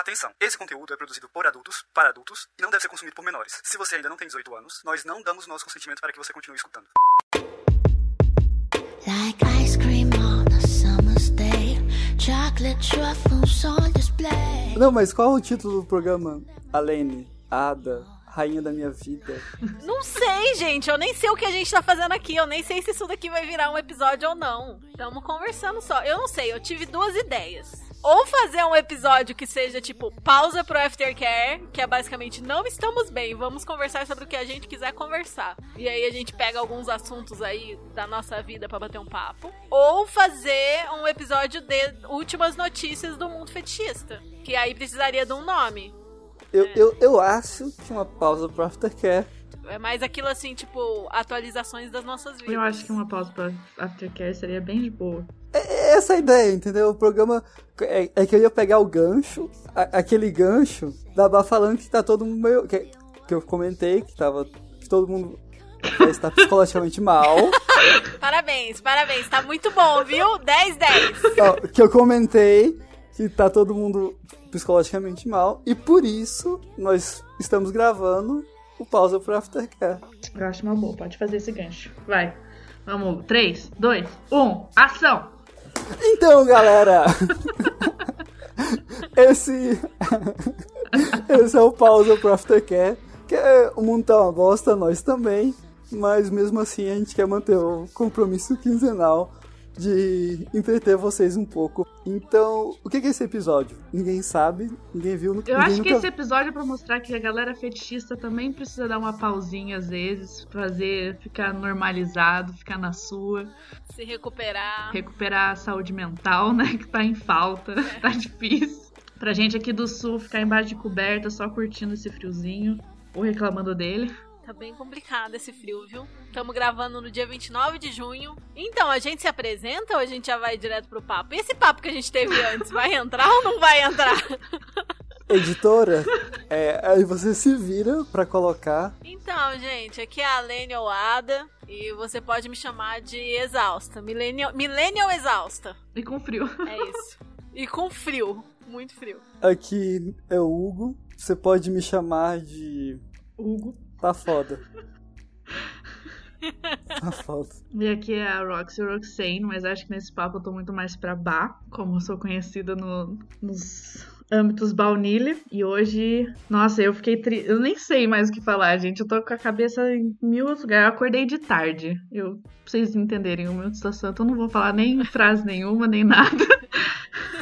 Atenção, esse conteúdo é produzido por adultos, para adultos, e não deve ser consumido por menores. Se você ainda não tem 18 anos, nós não damos nosso consentimento para que você continue escutando. Like ice cream on a summer's day, chocolate truffles on display. Não, mas qual o título do programa? Alene, Ada, Rainha da Minha Vida. Não sei, gente. Eu nem sei o que a gente tá fazendo aqui. Eu nem sei se isso daqui vai virar um episódio ou não. Estamos conversando só. Eu não sei. Eu tive duas ideias. Ou fazer um episódio que seja tipo pausa pro aftercare, que é basicamente não estamos bem, vamos conversar sobre o que a gente quiser conversar. E aí a gente pega alguns assuntos aí da nossa vida pra bater um papo. Ou fazer um episódio de últimas notícias do mundo fetichista, que aí precisaria de um nome. Eu, eu, eu acho que uma pausa pro Aftercare. É mais aquilo assim, tipo, atualizações das nossas vidas. Eu acho que uma pausa pra aftercare seria bem de boa. É essa a ideia, entendeu? O programa. É, é que eu ia pegar o gancho, a- aquele gancho da Bá falando que tá todo mundo meio. Que, que eu comentei que tava. Que todo mundo é, está psicologicamente mal. Parabéns, parabéns. Tá muito bom, viu? 10, 10. Ó, que eu comentei que tá todo mundo psicologicamente mal. E por isso nós estamos gravando o pausa pro Aftercare. Eu acho uma boa, pode fazer esse gancho. Vai. Vamos, 3, 2, 1, ação! Então, galera, esse esse é o pausa pro Aftercare, que é, o mundo tá uma bosta, nós também, mas mesmo assim a gente quer manter o compromisso quinzenal de entreter vocês um pouco. Então, o que que é esse episódio? Ninguém sabe, ninguém viu, Eu ninguém acho que nunca- esse episódio é pra mostrar que a galera fetichista também precisa dar uma pausinha às vezes, fazer, ficar normalizado, ficar na sua, Se recuperar. recuperar a saúde mental, né? Que tá em falta, tá difícil. Pra gente aqui do sul ficar embaixo de coberta, só curtindo esse friozinho, ou reclamando dele. Tá bem complicado esse frio, viu? Estamos gravando no dia 29 de junho. Então, a gente se apresenta ou a gente já vai direto pro papo? E esse papo que a gente teve antes, vai entrar ou não vai entrar? editora, é, aí você se vira pra colocar Então, gente, aqui é a Lene Oada e você pode me chamar de exausta. Millennial, millennial exausta. E com frio. É isso. E com frio. Muito frio. Aqui é o Hugo. Você pode me chamar de. Hugo. Tá foda. Tá foda. E aqui é a Roxy Roxane, mas acho que nesse papo eu tô muito mais pra Bá, como eu sou conhecida no- nos âmbitos baunilha. E hoje, nossa, eu fiquei tri... Eu nem sei mais o que falar, gente. Eu tô com a cabeça em mil outros lugares. Eu acordei de tarde. Eu, pra vocês entenderem o meu situação, então eu não vou falar nem frase nenhuma, nem nada.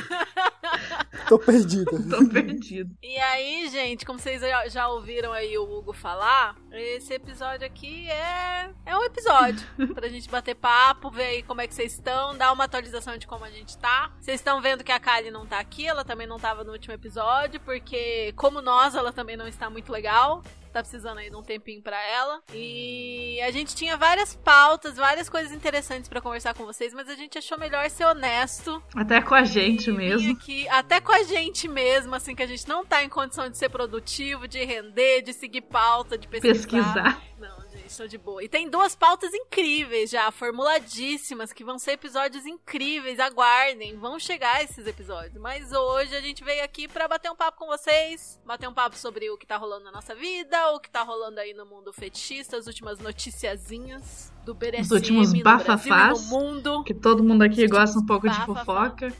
Tô perdida. tô perdido. E aí, gente, como vocês já- já ouviram aí o Hugo falar, esse episódio aqui é, é um episódio pra gente bater papo, ver aí como é que vocês estão, dar uma atualização de como a gente tá. Vocês estão vendo que a Kali não tá aqui, ela também não tava no último episódio, porque como nós, ela também não está muito legal. Tá precisando aí de um tempinho pra ela. E a gente tinha várias pautas, várias coisas interessantes pra conversar com vocês, mas a gente achou melhor ser honesto Até com a gente mesmo. aqui, até com a gente mesmo, assim, que a gente não tá em condição de ser produtivo, de render, de seguir pauta, de pesquisar. Pesquisar. Não, tô de boa. E tem duas pautas incríveis já, formuladíssimas, que vão ser episódios incríveis. Aguardem, vão chegar esses episódios. Mas hoje a gente veio aqui pra bater um papo com vocês, bater um papo sobre o que tá rolando na nossa vida, o que tá rolando aí no mundo fetichista, as últimas noticiazinhas do BDSM Os últimos no bafafás. no mundo. Que todo mundo aqui Os gosta um pouco de bafafá. fofoca.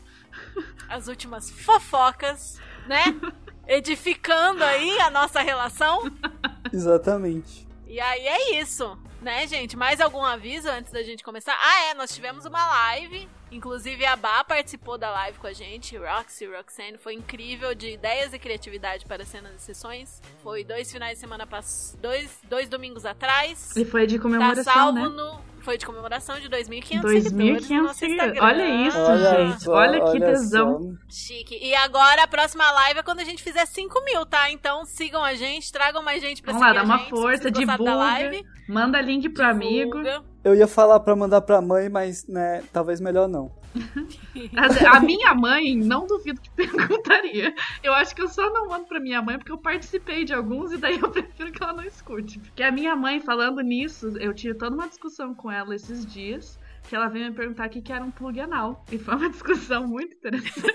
as últimas fofocas, né? Edificando aí a nossa relação. Exatamente. E aí é isso, né, gente? Mais algum aviso antes da gente começar? Ah, é, nós tivemos uma live. Inclusive a Bá participou da live com a gente, Roxy, Roxane. Foi incrível de ideias e criatividade para cenas e sessões. Foi dois finais de semana pass... dois, dois domingos atrás. E foi de Tá comemoração, salvo né? no. Foi de comemoração de 2.500 2.500 seguidores. Olha isso, Olha gente. só, olha que olha tesão. só. Chique. E agora a próxima live é quando a gente fizer 5 mil, tá? Então sigam a gente, tragam mais gente pra Vamos lá, seguir dá a uma gente. força, divulga. live, Manda link pro amigo. divulga. Eu ia falar pra mandar pra mãe, mas, né, talvez melhor não. A, minha mãe, não duvido que perguntaria. Eu acho que eu só não mando pra minha mãe porque eu participei de alguns e daí eu prefiro que ela não escute. Porque a minha mãe, falando nisso, eu tive toda uma discussão com ela esses dias. que ela veio me perguntar o que, que era um plug anal. E foi uma discussão muito interessante.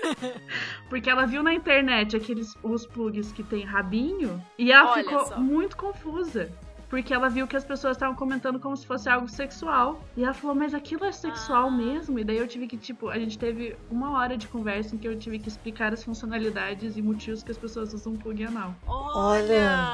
Porque ela viu na internet aqueles os plugs que tem rabinho e ela Olha ficou só. muito confusa. Porque ela viu que as pessoas estavam comentando como se fosse algo sexual. E ela falou, mas aquilo é sexual Ah. mesmo? E daí eu tive que, tipo, a gente teve uma hora de conversa em que eu tive que explicar as funcionalidades e motivos que as pessoas usam plug anal. Olha,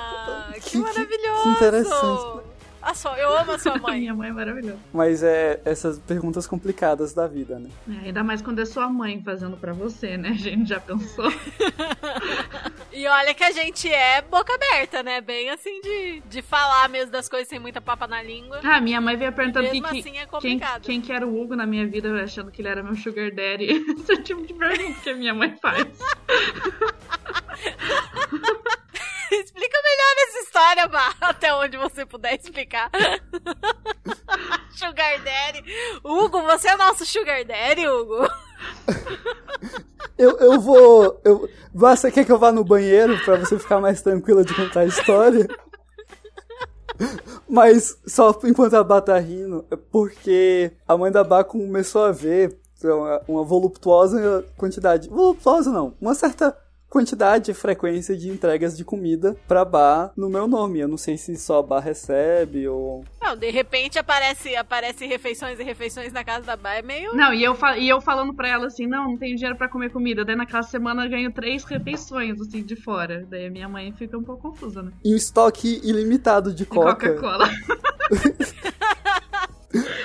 que, que- que- maravilhoso. que interessante. Ah, só, eu amo a sua mãe. Minha mãe é maravilhosa. Mas é essas perguntas complicadas da vida, né? É, ainda mais quando é sua mãe fazendo pra você, né? A gente já pensou. E olha que a gente é boca aberta, né? Bem assim de, de falar mesmo das coisas sem muita papa na língua. Ah, minha mãe veio perguntando que, assim é quem, quem que era o Hugo na minha vida, achando que ele era meu sugar daddy. Esse é o tipo de pergunta que a minha mãe faz. Explica melhor essa história, Bah, até onde você puder explicar. Sugar Daddy. Hugo, você é nosso Sugar Daddy, Hugo? Eu, eu vou. Eu, você quer que eu vá no banheiro pra você ficar mais tranquila de contar a história? Mas só enquanto a Bá tá rindo, é porque a mãe da Bá começou a ver uma, uma voluptuosa quantidade. Voluptuosa não, uma certa quantidade e frequência de entregas de comida pra Bá no meu nome. Eu não sei se só a Bá recebe ou. Não, de repente aparece, aparece refeições e refeições na casa da Bah. É meio. Não, e eu, e eu falando pra ela assim, não, não tenho dinheiro pra comer comida. Daí naquela semana eu ganho três refeições, assim, de fora. Daí a minha mãe fica um pouco confusa, né? Em um estoque ilimitado de E coca. Coca-Cola.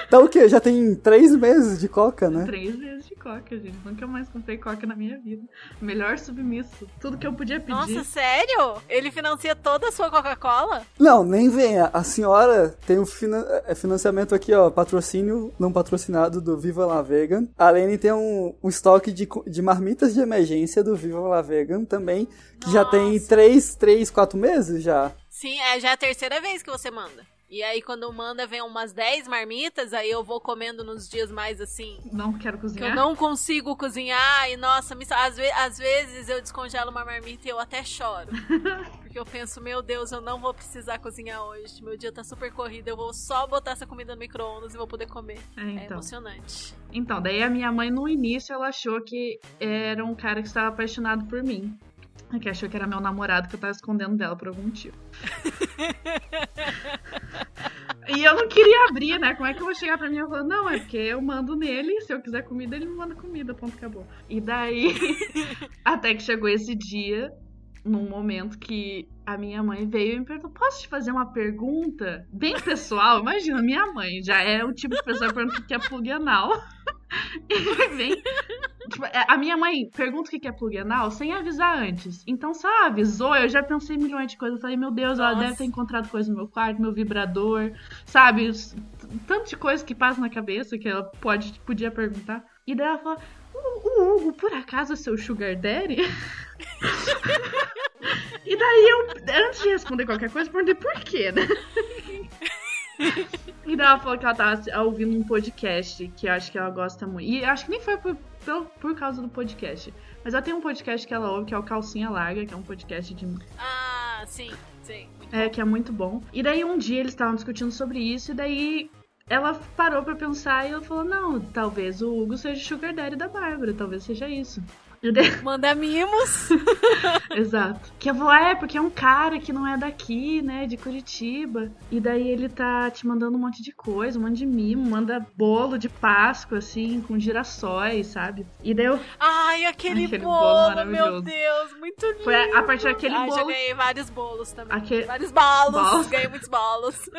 Tá o quê? Já tem três meses de coca, né? Três vezes de coca, gente. Nunca mais comprei coca na minha vida. Melhor submisso. Tudo que eu podia pedir. Nossa, sério? Ele financia toda a sua Coca-Cola? Não, nem venha. A senhora tem um fina- é, financiamento aqui, ó, patrocínio não patrocinado do Viva La Vegan. A Lene tem um, um estoque de, de marmitas de emergência do Viva La Vegan também, que já tem Nossa. três, três, quatro meses já. Sim, é já a terceira vez que você manda. E aí, quando manda, vem umas 10 marmitas, aí eu vou comendo nos dias mais assim. Não quero Que cozinhar. eu não consigo cozinhar e, nossa, me, às, ve- às vezes eu descongelo uma marmita e eu até choro. Porque eu penso, meu Deus, eu não vou precisar cozinhar hoje. Meu dia tá super corrido, eu vou só botar essa comida no micro-ondas e vou poder comer. É, É então. emocionante. Então, daí a minha mãe no início ela achou que era um cara que estava apaixonado por mim. Que achou que era meu namorado que eu tava escondendo dela por algum motivo. e eu não queria abrir, né? Como é que eu vou chegar pra mim e falar, não, é porque eu mando nele, se eu quiser comida, ele me manda comida, ponto, acabou. E daí, até que chegou esse dia, num momento que a minha mãe veio e me perguntou: posso te fazer uma pergunta bem pessoal? Imagina, minha mãe já é o tipo de pessoa que pergunta o que é plug anal. Vem. Tipo, é, a minha mãe pergunta o que é plug anal sem avisar antes. Então, se ela avisou, eu já pensei milhões de coisas. Eu falei, meu Deus, ela Nossa. deve ter encontrado coisa no meu quarto, meu vibrador, sabe? Tanto de coisa que passa na cabeça que ela pode, podia perguntar. E daí ela falou: o, o Hugo, por acaso, é seu Sugar Daddy? e daí eu, antes de responder qualquer coisa, perguntei por quê, né? E daí ela falou que ela tava ouvindo um podcast que acho que ela gosta muito. E acho que nem foi por, pelo- por causa do podcast. Mas ela tem um podcast que ela ouve, que é o Calcinha Larga, que é um podcast de. Ah, sim, sim. É, que é muito bom. E daí um dia eles estavam discutindo sobre isso, e daí ela parou pra pensar e ela falou: Não, talvez o Hugo seja o Sugar Daddy da Bárbara, talvez seja isso. Manda mimos. Exato. Que eu vou, é, porque é um cara que não é daqui, né, de Curitiba. E daí ele tá te mandando um monte de coisa, um monte de mimo, manda bolo de Páscoa, assim, com girassóis, sabe? E daí eu. Ai, aquele, Aquele bolo bolo, meu. Deus, muito lindo. Foi a partir daquele Ai, já bolo. ganhei vários bolos também. Aque- Vários bolos. Bolos. Ganhei muitos bolos.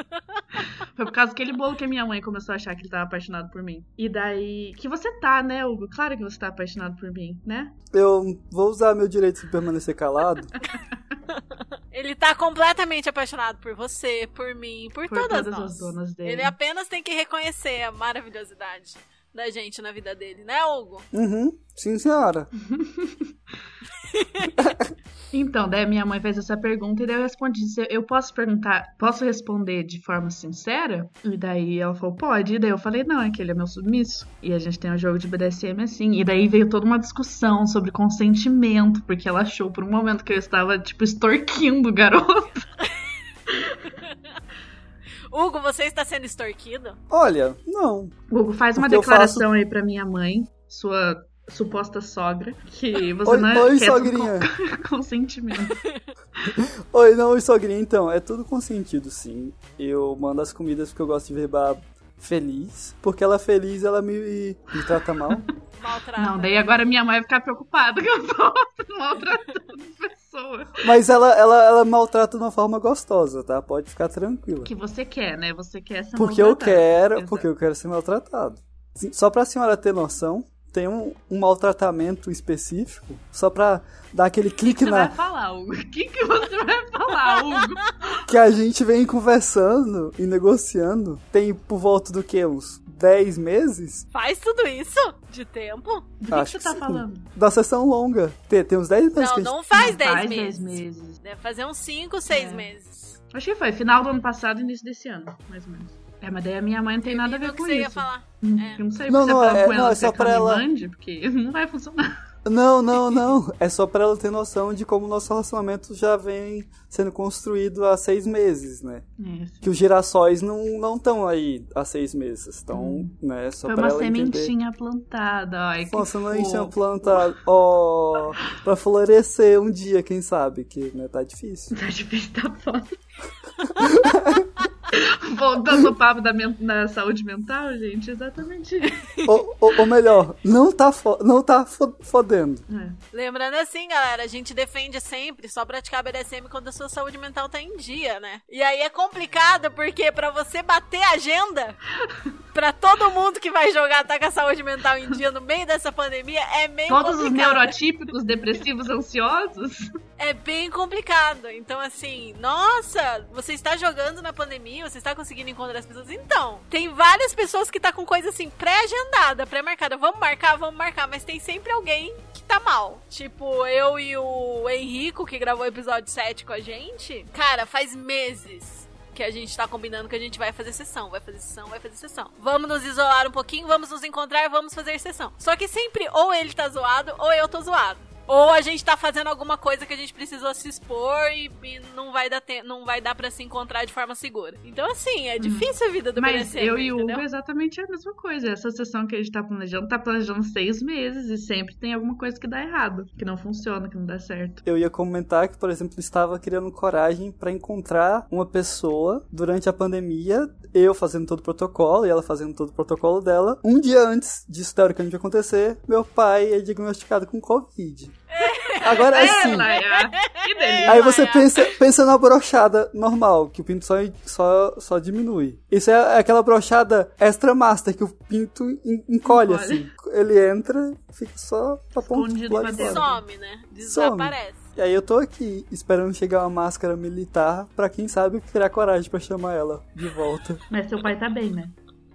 Foi por causa daquele bolo que a minha mãe começou a achar que ele tava apaixonado por mim. E daí. Que você tá, né, Hugo? Claro que você tá apaixonado por mim, né? Eu vou usar meu direito de permanecer calado. Ele tá completamente apaixonado por você, por mim, por, Por todas, todas nós. as donas dele. Ele apenas tem que reconhecer a maravilhosidade da gente na vida dele, né, Hugo? Uhum, sim, senhora. Então, daí minha mãe fez essa pergunta e daí eu respondi: "Se Eu posso perguntar, posso responder de forma sincera? E daí ela falou: pode. E daí eu falei: não, é que ele é meu submisso. E a gente tem um jogo de BDSM assim. E daí veio toda uma discussão sobre consentimento, porque ela achou por um momento que eu estava, tipo, extorquindo o garoto. Hugo, você está sendo extorquido? Olha, não. Hugo, faz uma declaração aí pra minha mãe, sua suposta sogra, que você Oi- não oi, quer sogrinha. com consentimento. Oi, não, oi, sogrinha, então, é tudo com sentido, sim. Eu mando as comidas porque eu gosto de ver Bá feliz. Porque ela feliz, ela me, me trata mal. Maltrata. Não, daí agora minha mãe vai ficar preocupada que eu tô maltratando pessoa. Mas ela, ela, ela maltrata de uma forma gostosa, tá? Pode ficar tranquila. Que você quer, né? Você quer ser Porque eu maltratada. quero, Exato. porque eu quero ser maltratado. Só pra senhora ter noção, tem um, um maltratamento específico, só pra dar aquele O que clique você na, vai falar, Hugo? O que, que você vai falar, Hugo? que a gente vem conversando e negociando. Tem por volta do que? Uns 10 meses? Faz tudo isso de tempo? Do que, Acho que que você tá sim. falando? Da sessão longa. Tem, tem uns 10 meses Não, que a gente... não faz Não 10 faz meses. 10 meses. Deve fazer uns 5, 6 É. meses. Acho que foi final do ano passado, início desse ano, mais ou menos. É, mas daí a minha mãe não tem nada a ver com você isso. ia falar. Hum, É. Eu não sei Não, não, é- com ela, não, é só pra ela mande, porque não vai funcionar. Não, não, não. É só pra ela ter noção de como o nosso relacionamento já vem sendo construído há seis meses, né? É, sim. Que os girassóis não estão aí há seis meses. Estão, né? Só Foi pra uma ela entender. sementinha plantada, ai, que Nossa, não tinha fofo. plantado. Ó, pra florescer um dia, quem sabe? Que né, tá difícil. Tá difícil, tá foda. Voltando ao papo da, saúde mental, gente, exatamente isso. ou, ou- ou melhor, não tá, fo não tá fo- fodendo. É. Lembrando assim, galera, a gente defende sempre só praticar BDSM quando a sua saúde mental tá em dia, né? E aí é complicado porque pra você bater a agenda, pra todo mundo que vai jogar tá com a saúde mental em dia no meio dessa pandemia, é meio Todos os complicado. neurotípicos, depressivos, ansiosos. É bem complicado. Então, assim, nossa, você está jogando na pandemia, você está conseguindo encontrar as pessoas. Então, tem várias pessoas que tá com coisa assim, pré-agendada, pré-marcada. Vamos marcar, vamos marcar, mas tem sempre alguém que tá mal. Tipo, eu e o Henrico, que gravou o episódio 7 com a gente, cara, faz meses que a gente tá combinando que a gente vai fazer sessão, vai fazer sessão, vai fazer sessão. Vamos nos isolar um pouquinho, vamos nos encontrar, vamos fazer sessão. Só que sempre ou ele tá zoado ou eu tô zoado. Ou a gente tá fazendo alguma coisa que a gente precisou se expor e, e não vai dar te- não vai dar para se encontrar de forma segura. Então assim, é difícil a vida do Mas BDSM, eu e o Hugo é exatamente a mesma coisa. Essa sessão que a gente tá planejando, tá planejando seis meses e sempre tem alguma coisa que dá errado, que não funciona, que não dá certo. Eu ia comentar que, por exemplo, estava criando coragem pra encontrar uma pessoa durante a pandemia, eu fazendo todo o protocolo e ela fazendo todo o protocolo dela. Um dia antes disso teoricamente acontecer, meu pai é diagnosticado com Covid. Agora É, assim. Laia, que delícia. Aí você pensa, pensa na brochada normal, que o pinto só, só, só diminui. Isso é aquela brochada extra master, que o pinto en- encolhe, Encolhe. assim. Ele entra, fica só pra ponta. Some, né? Desaparece. E aí eu tô aqui, esperando chegar uma máscara militar, pra quem sabe criar coragem pra chamar ela de volta. Mas seu pai tá bem, né?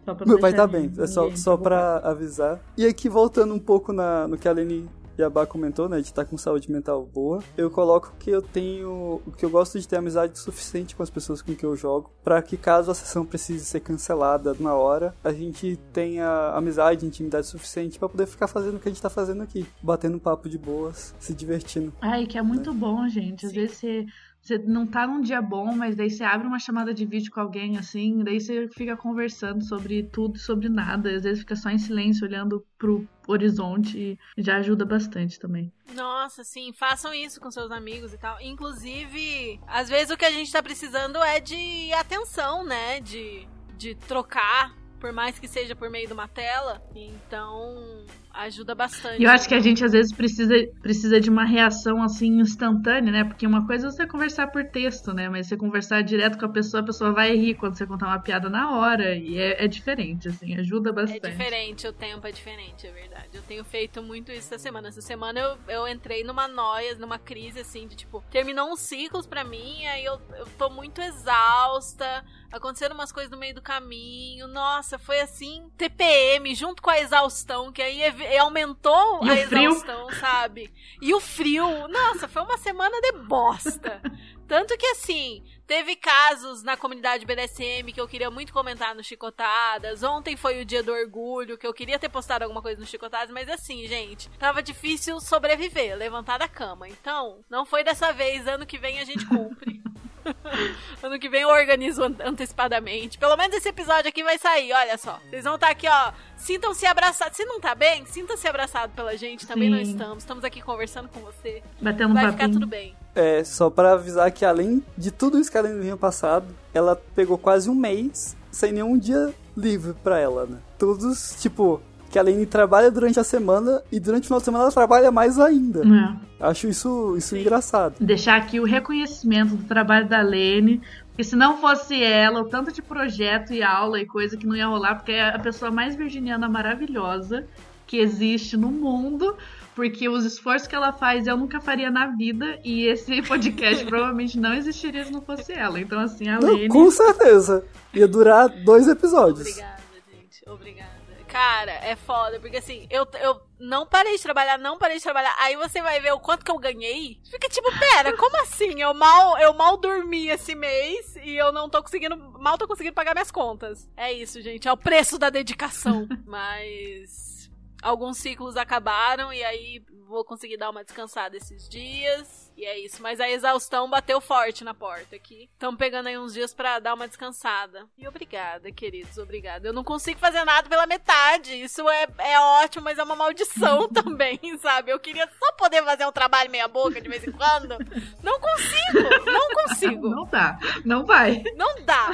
Só pra não Meu pai tá bem, é só, só pra avisar. E aqui, voltando um pouco na, no que a Lene Yabá comentou, né, de estar com saúde mental boa, eu coloco que eu tenho, que eu gosto de ter amizade suficiente com as pessoas com que eu jogo, pra que caso a sessão precise ser cancelada na hora, a gente tenha amizade, intimidade suficiente pra poder ficar fazendo o que a gente tá fazendo aqui, batendo papo de boas, se divertindo. Ai, que é muito bom, gente. Às vezes você, você não tá num dia bom, mas daí você abre uma chamada de vídeo com alguém assim, daí você fica conversando sobre tudo sobre nada. Às vezes fica só em silêncio olhando pro horizonte e já ajuda bastante também. Nossa, sim, façam isso com seus amigos e tal. Inclusive, às vezes o que a gente tá precisando é de atenção, né? De, de trocar, por mais que seja por meio de uma tela. Então, ajuda bastante. E eu acho que a gente às vezes precisa, precisa de uma reação assim instantânea, né? Porque uma coisa é você conversar por texto, né? Mas você conversar direto com a pessoa, a pessoa vai rir quando você contar uma piada na hora. E é, é diferente, assim, ajuda É bastante. diferente, o tempo é diferente, é verdade. Eu tenho feito muito isso essa semana. Essa semana eu, eu entrei numa noia, numa crise, assim, de tipo, terminou uns ciclos pra mim, aí eu, eu tô muito exausta, aconteceram umas coisas no meio do caminho. Nossa, foi assim, TPM junto com a exaustão, que aí ev- aumentou E a o frio? exaustão, sabe? E o frio. Nossa, foi uma semana de bosta. Tanto que assim, teve casos na comunidade BDSM que eu queria muito comentar no Chicotadas. Ontem foi o dia do orgulho, que eu queria ter postado alguma coisa no Chicotadas, mas assim, gente, tava difícil sobreviver, levantar da cama. Então, não foi dessa vez, ano que vem a gente cumpre. ano que vem eu organizo an- antecipadamente. Pelo menos esse episódio aqui vai sair, olha só. Vocês vão estar aqui, ó. Sintam-se abraçados. Se não tá bem, sinta-se abraçado pela gente. Também Sim. não estamos. Estamos aqui conversando com você. Batendo vai papinho. ficar tudo bem. É, só pra avisar que além de tudo isso que ela tinha passado, ela pegou quase um mês sem nenhum dia livre pra ela, né? Todos, tipo, que a Aline trabalha durante a semana e durante o final de semana ela trabalha mais ainda. É. Acho isso, isso Sim. engraçado. Deixar aqui o reconhecimento do trabalho da Lene. Porque se não fosse ela, o tanto de projeto e aula e coisa que não ia rolar, porque é a pessoa mais virginiana maravilhosa que existe no mundo. Porque os esforços que ela faz eu nunca faria na vida. E esse podcast provavelmente não existiria se não fosse ela. Então, assim, a Não, Lene. com certeza. Ia durar dois episódios. Obrigada, gente. Obrigada. Cara, é foda, porque assim, eu, eu não parei de trabalhar, não parei de trabalhar. Aí você vai ver o quanto que eu ganhei. Fica tipo, pera, como assim? Eu mal, eu mal dormi esse mês e eu não tô conseguindo, mal tô conseguindo pagar minhas contas. É isso, gente, é o preço da dedicação. Mas alguns ciclos acabaram e aí vou conseguir dar uma descansada esses dias. E é isso, mas a exaustão bateu forte na porta aqui. Estamos pegando aí uns dias pra dar uma descansada. E obrigada, queridos, obrigada. Eu não consigo fazer nada pela metade. Isso é, é ótimo, mas é uma maldição também, sabe? Eu queria só poder fazer um trabalho meia boca de vez em quando. Não consigo, não consigo. Não dá, não vai. Não dá.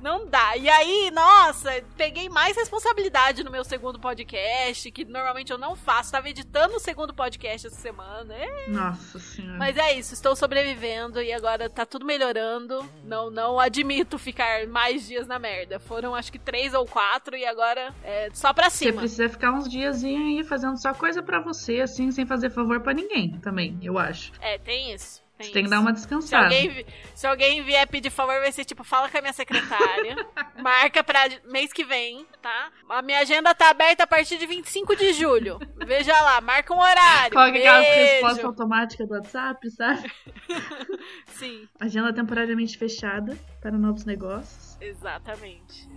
Não dá. E aí, nossa, peguei mais responsabilidade no meu segundo podcast, que normalmente eu não faço. Tava editando o segundo podcast essa semana. É, Nossa senhora. Mas é isso, estou sobrevivendo e agora tá tudo melhorando. Não, não admito ficar mais dias na merda. Foram acho que três ou quatro e agora é só pra Você cima. precisa ficar uns dias aí fazendo só coisa pra você, assim, sem fazer favor pra ninguém também, eu acho. É, tem isso. Tem Você tem que dar uma Se descansada. alguém, vi- se alguém vier pedir favor, vai ser tipo, fala com a minha secretária. marca pra mês que vem, tá? A minha agenda tá aberta a partir de 25 de julho. Veja lá, marca um horário. Coloca aquela Beijo. resposta automática do WhatsApp, sabe? Sim, Agenda temporariamente fechada para novos negócios. exatamente.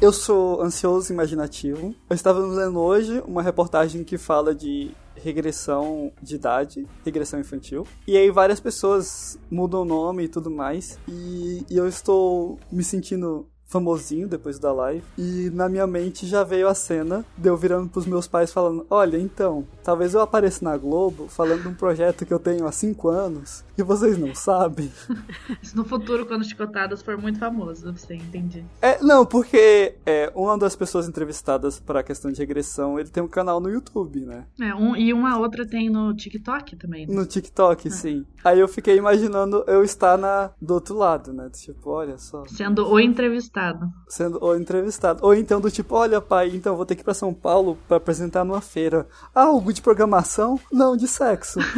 Eu sou ansioso e imaginativo. Eu estava lendo hoje uma reportagem que fala de regressão de idade, regressão infantil. E aí várias pessoas mudam o nome e tudo mais. E, e eu estou me sentindo famosinho depois da live. E na minha mente já veio a cena de eu virando pros meus pais falando: Olha, então, talvez eu apareça na Globo falando de um projeto que eu tenho há cinco anos e vocês não sabem. Isso no futuro, quando Chicotadas for muito famoso, você entendi. É, não, porque é, uma das pessoas entrevistadas para a questão de regressão, ele tem um canal no YouTube, né? É, um, e uma outra tem no TikTok também. né? No TikTok, sim. Aí eu fiquei imaginando eu estar na, do outro lado, né? Tipo, olha só, Sendo o entrevistado. Sendo o entrevistado. Ou então do tipo, olha pai, então vou ter que ir pra São Paulo para apresentar numa feira. Ah, algo de programação? Não, de sexo.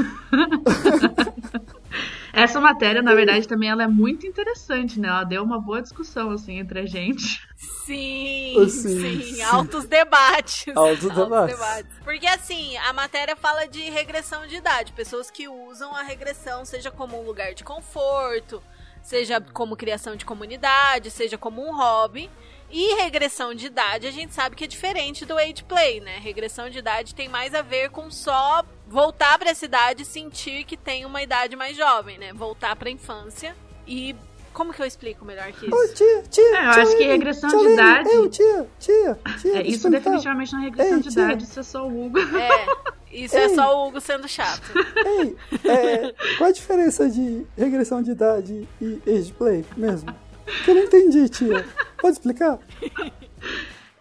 Essa matéria, na verdade, também ela é muito interessante, né? Ela deu uma boa discussão, assim, entre a gente. Sim, Sim, sim, sim. altos debates. Altos debates. Porque assim, a matéria fala de regressão de idade, pessoas que usam a regressão, seja como um lugar de conforto, seja como criação de comunidade, seja como um hobby. E regressão de idade, a gente sabe que é diferente do age play, né? Regressão de idade tem mais a ver com só voltar pra essa idade e sentir que tem uma idade mais jovem, né? Voltar pra infância. E como que eu explico melhor que Ô, isso? tia, tia, É, eu tia acho que regressão tia de idade- Eu, tia, tia, tia. É, isso definitivamente não é regressão Ei, de tia. idade, isso é só o Hugo. É, isso é Ei. só o Hugo sendo chato. Ei, é, qual a diferença de regressão de idade e age play mesmo? Que eu não entendi, tia. Pode explicar?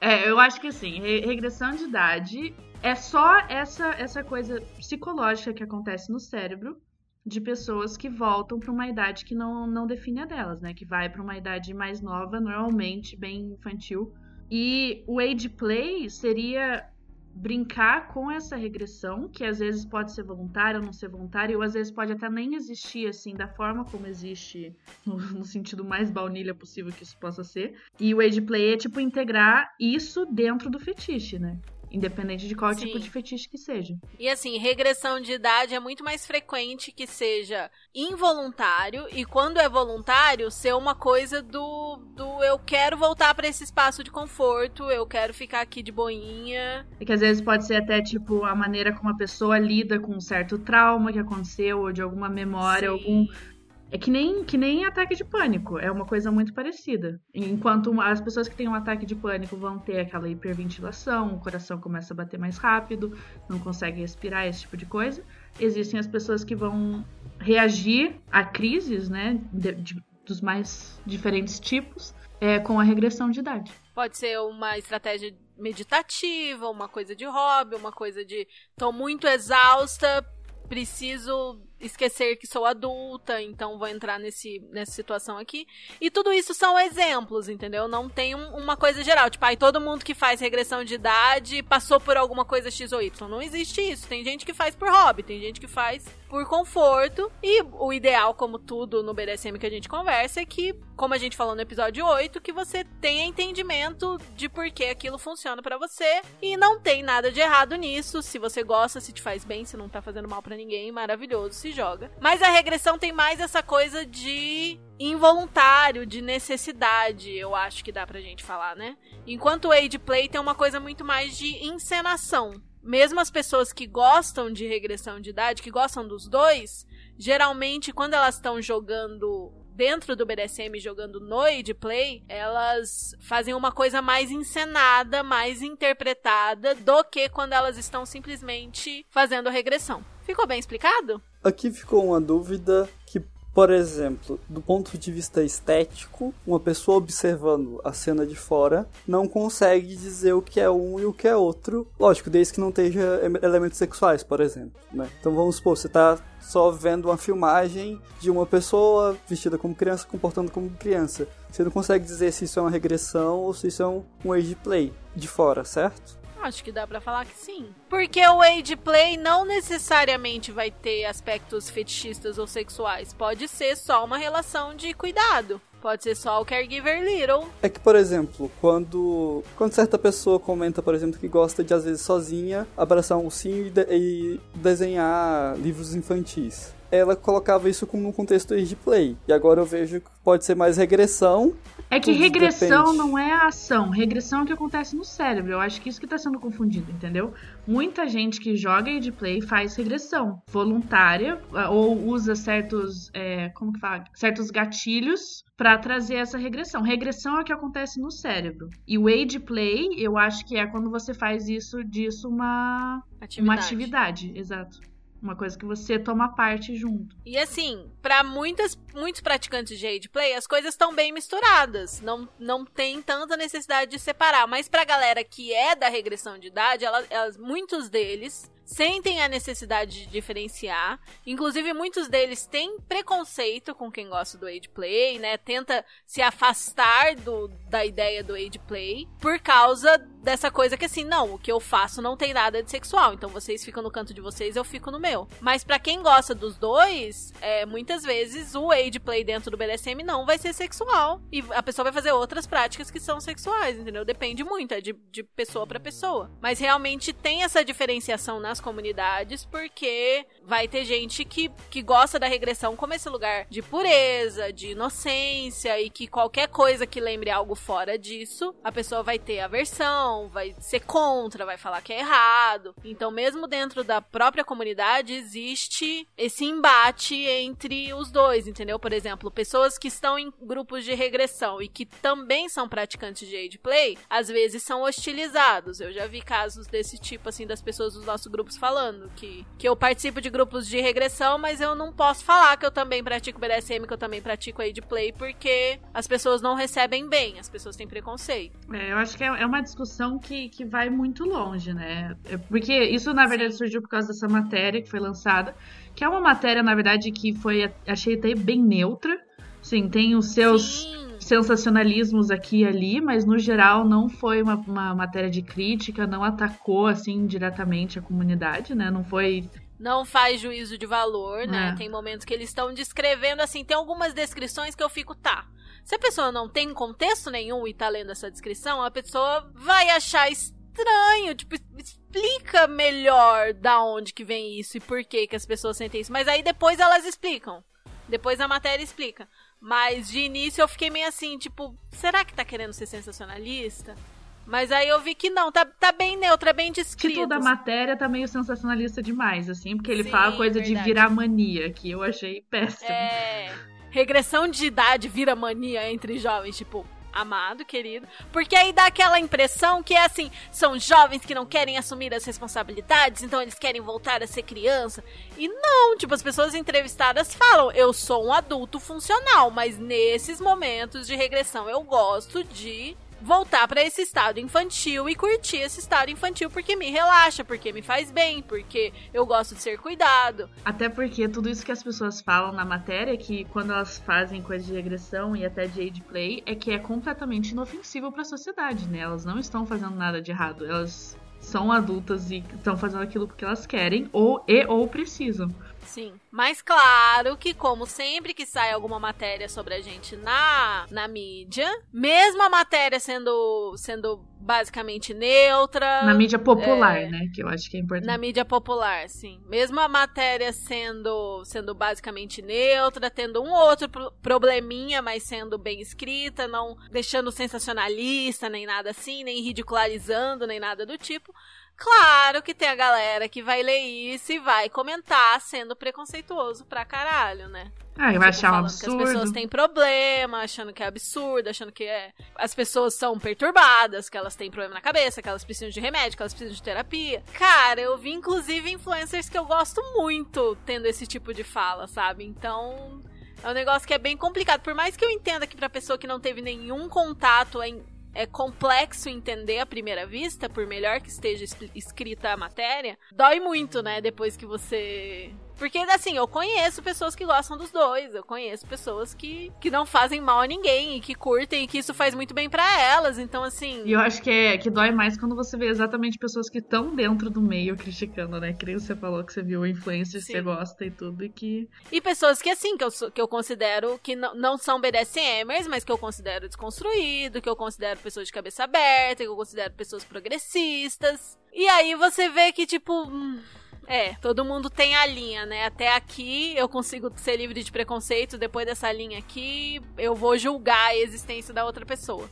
É, eu acho que assim, re- regressão de idade é só essa, essa coisa psicológica que acontece no cérebro de pessoas que voltam para uma idade que não, não define a delas, né? Que vai para uma idade mais nova, normalmente bem infantil. E o age play seria brincar com essa regressão, que às vezes pode ser voluntária ou não ser voluntária, ou às vezes pode até nem existir assim da forma como existe no, no sentido mais baunilha possível que isso possa ser. E o age play é tipo integrar isso dentro do fetiche, né? Independente de qual Sim. tipo de fetiche que seja. E assim, regressão de idade é muito mais frequente que seja involuntário e quando é voluntário, ser uma coisa do, do eu quero voltar pra esse espaço de conforto, eu quero ficar aqui de boinha. E que às vezes pode ser até tipo a maneira como a pessoa lida com um certo trauma que aconteceu, ou de alguma memória, Sim. algum É que nem, que nem ataque de pânico, é uma coisa muito parecida. Enquanto as pessoas que têm um ataque de pânico vão ter aquela hiperventilação, o coração começa a bater mais rápido, não consegue respirar, esse tipo de coisa. Existem as pessoas que vão reagir a crises, né, de, de, dos mais diferentes tipos, é, com a regressão de idade. Pode ser uma estratégia meditativa, uma coisa de hobby, uma coisa de tô muito exausta, preciso esquecer que sou adulta, então vou entrar nesse, nessa situação aqui. E tudo isso são exemplos, entendeu? Não tem um, uma coisa geral. Tipo, aí todo mundo que faz regressão de idade passou por alguma coisa X ou Y. Não existe isso. Tem gente que faz por hobby, tem gente que faz por conforto. E o ideal, como tudo no BDSM que a gente conversa, é que, como a gente falou no episódio 8, que você tenha entendimento de por que aquilo funciona para você. E não tem nada de errado nisso. Se você gosta, se te faz bem, se não tá fazendo mal para ninguém, maravilhoso. Se joga. Mas a regressão tem mais essa coisa de involuntário, de necessidade, eu acho que dá pra gente falar, né? Enquanto o age play tem uma coisa muito mais de encenação. Mesmo as pessoas que gostam de regressão de idade, que gostam dos dois, geralmente quando elas estão jogando dentro do BDSM jogando no age play, elas fazem uma coisa mais encenada, mais interpretada do que quando elas estão simplesmente fazendo regressão. Ficou bem explicado? Aqui ficou uma dúvida que, por exemplo, do ponto de vista estético, uma pessoa observando a cena de fora não consegue dizer o que é um e o que é outro. Lógico, desde que não tenha elementos sexuais, por exemplo. Né? Então vamos supor, você está só vendo uma filmagem de uma pessoa vestida como criança, comportando como criança. Você não consegue dizer se isso é uma regressão ou se isso é um, um age play de fora, certo? Acho que dá para falar que sim. Porque o age play não necessariamente vai ter aspectos fetichistas ou sexuais. Pode ser só uma relação de cuidado. Pode ser só o caregiver little. É que, por exemplo, quando, quando certa pessoa comenta, por exemplo, que gosta de, às vezes, sozinha, abraçar um ursinho e, de, e desenhar livros infantis ela colocava isso como um contexto de play. E agora eu vejo que pode ser mais regressão. É que regressão depende. não é a ação, regressão é o que acontece no cérebro. Eu acho que isso que tá sendo confundido, entendeu? Muita gente que joga de play faz regressão voluntária ou usa certos, é, como que fala? Certos gatilhos para trazer essa regressão. Regressão é o que acontece no cérebro. E o age play, eu acho que é quando você faz isso disso uma atividade. uma atividade, exato. Uma coisa que você toma parte junto. E assim, para muitas muitos praticantes de age play, as coisas estão bem misturadas. Não, não tem tanta necessidade de separar. Mas pra galera que é da regressão de idade, elas, elas muitos deles sentem a necessidade de diferenciar. Inclusive, muitos deles têm preconceito com quem gosta do age play, né? Tenta se afastar do, da ideia do age play por causa dessa coisa que assim, não, o que eu faço não tem nada de sexual. Então vocês ficam no canto de vocês, eu fico no meu. Mas para quem gosta dos dois, é, muitas vezes o age play dentro do BDSM não vai ser sexual. E a pessoa vai fazer outras práticas que são sexuais, entendeu? Depende muito, é de, de pessoa para pessoa. Mas realmente tem essa diferenciação nas comunidades, porque vai ter gente que, que gosta da regressão como esse lugar de pureza, de inocência, e que qualquer coisa que lembre algo fora disso, a pessoa vai ter aversão, vai ser contra, vai falar que é errado. Então, mesmo dentro da própria comunidade, existe esse embate entre os dois, entendeu? Por exemplo, pessoas que estão em grupos de regressão e que também são praticantes de age play, às vezes são hostilizados. Eu já vi casos desse tipo, assim, das pessoas dos nossos grupos falando que, que eu participo de grupos de regressão, mas eu não posso falar que eu também pratico BDSM, que eu também pratico age play, porque as pessoas não recebem bem, as pessoas têm preconceito. É, eu acho que é, é uma discussão que, que vai muito longe, né? É, porque isso, na verdade, Sim. surgiu por causa dessa matéria que foi lançada, que é uma matéria, na verdade, que foi, achei até bem neutra. Sim, tem os seus Sim. sensacionalismos aqui e ali, mas no geral não foi uma, uma matéria de crítica, não atacou, assim, diretamente a comunidade, né? Não foi não faz juízo de valor, né? É. Tem momentos que eles estão descrevendo assim, tem algumas descrições que eu fico, tá. Se a pessoa não tem contexto nenhum e tá lendo essa descrição, a pessoa vai achar estranho, tipo, explica melhor da onde que vem isso e por que que as pessoas sentem isso. Mas aí depois elas explicam. Depois a matéria explica. Mas de início eu fiquei meio assim, tipo, será que tá querendo ser sensacionalista? Mas aí eu vi que não, tá, tá bem neutra, é bem descrito. O título da matéria tá meio sensacionalista demais, assim, porque ele Sim, fala coisa verdade. de virar mania, que eu achei péssimo. É. regressão de idade vira mania entre jovens, tipo, amado, querido. Porque aí dá aquela impressão que é assim, são jovens que não querem assumir as responsabilidades, então eles querem voltar a ser criança. E não, tipo, as pessoas entrevistadas falam, eu sou um adulto funcional, mas nesses momentos de regressão eu gosto de voltar para esse estado infantil e curtir esse estado infantil porque me relaxa, porque me faz bem, porque eu gosto de ser cuidado. Até porque tudo isso que as pessoas falam na matéria, que quando elas fazem coisa de regressão e até de age play, é que é completamente inofensivo para a sociedade, né? Elas não estão fazendo nada de errado, elas são adultas e estão fazendo aquilo porque elas querem ou e ou precisam. Sim. Mas claro que, como sempre que sai alguma matéria sobre a gente na, na mídia, mesmo a matéria sendo, sendo basicamente neutra. Na mídia popular, é, né? Que eu acho que é importante. Na mídia popular, sim. Mesmo a matéria sendo, sendo basicamente neutra, tendo um outro probleminha, mas sendo bem escrita, não deixando sensacionalista, nem nada assim, nem ridicularizando, nem nada do tipo. Claro que tem a galera que vai ler isso e vai comentar sendo preconceituoso pra caralho, né? Ah, vai tipo, achar um absurdo. Que as pessoas têm problema, achando que é absurdo, achando que é. As pessoas são perturbadas, que elas têm problema na cabeça, que elas precisam de remédio, que elas precisam de terapia. Cara, eu vi inclusive influencers que eu gosto muito tendo esse tipo de fala, sabe? Então. É um negócio que é bem complicado. Por mais que eu entenda que pra pessoa que não teve nenhum contato em é complexo entender à primeira vista, por melhor que esteja escrita a matéria, dói muito, né? Depois que você porque, assim, eu conheço pessoas que gostam dos dois, eu conheço pessoas que, que não fazem mal a ninguém e que curtem e que isso faz muito bem para elas, então, assim... E eu acho que, é, que dói mais quando você vê exatamente pessoas que estão dentro do meio criticando, né? Que nem você falou que você viu influencers que você gosta e tudo, e que... E pessoas que, assim, que eu, que eu considero que não, não são BDSMers, mas que eu considero desconstruído, que eu considero pessoas de cabeça aberta, que eu considero pessoas progressistas. E aí você vê que, tipo... Hum, é, todo mundo tem a linha, né? Até aqui eu consigo ser livre de preconceito, depois dessa linha aqui eu vou julgar a existência da outra pessoa.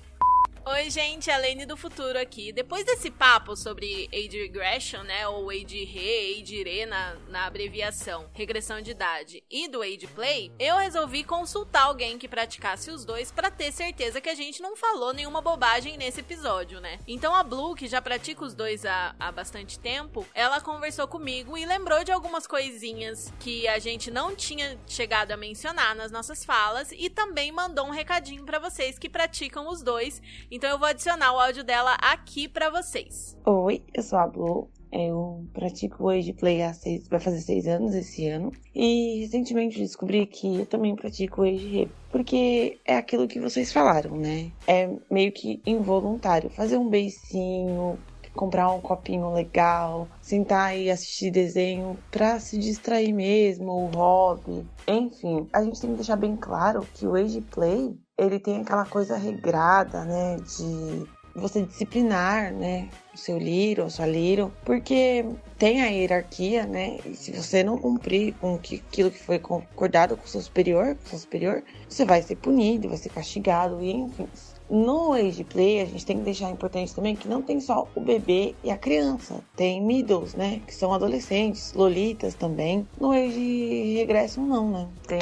Oi, gente, a Lene do Futuro aqui. Depois desse papo sobre age regression, né, ou age re, age re na, na abreviação, regressão de idade, e do age play, eu resolvi consultar alguém que praticasse os dois para ter certeza que a gente não falou nenhuma bobagem nesse episódio, né? Então a Blue, que já pratica os dois há, há bastante tempo, ela conversou comigo e lembrou de algumas coisinhas que a gente não tinha chegado a mencionar nas nossas falas e também mandou um recadinho para vocês que praticam os dois. Então eu vou adicionar o áudio dela aqui para vocês. Oi, eu sou a Blue. Eu pratico hoje play há seis, vai fazer seis anos esse ano. E recentemente descobri que eu também pratico Age Rap. Porque é aquilo que vocês falaram, né? É meio que involuntário. Fazer um beicinho, comprar um copinho legal, sentar e assistir desenho pra se distrair mesmo, o hobby. Enfim, a gente tem que deixar bem claro que o Age Play ele tem aquela coisa regrada, né, de você disciplinar, né, o seu liro, a sua liro, porque tem a hierarquia, né, e se você não cumprir com aquilo que foi concordado com o seu superior, com o seu superior, você vai ser punido, vai ser castigado, e enfim. No age play, a gente tem que deixar importante também que não tem só o bebê e a criança. Tem middles, né? Que são adolescentes, lolitas também. No age regresso, não, né? Tem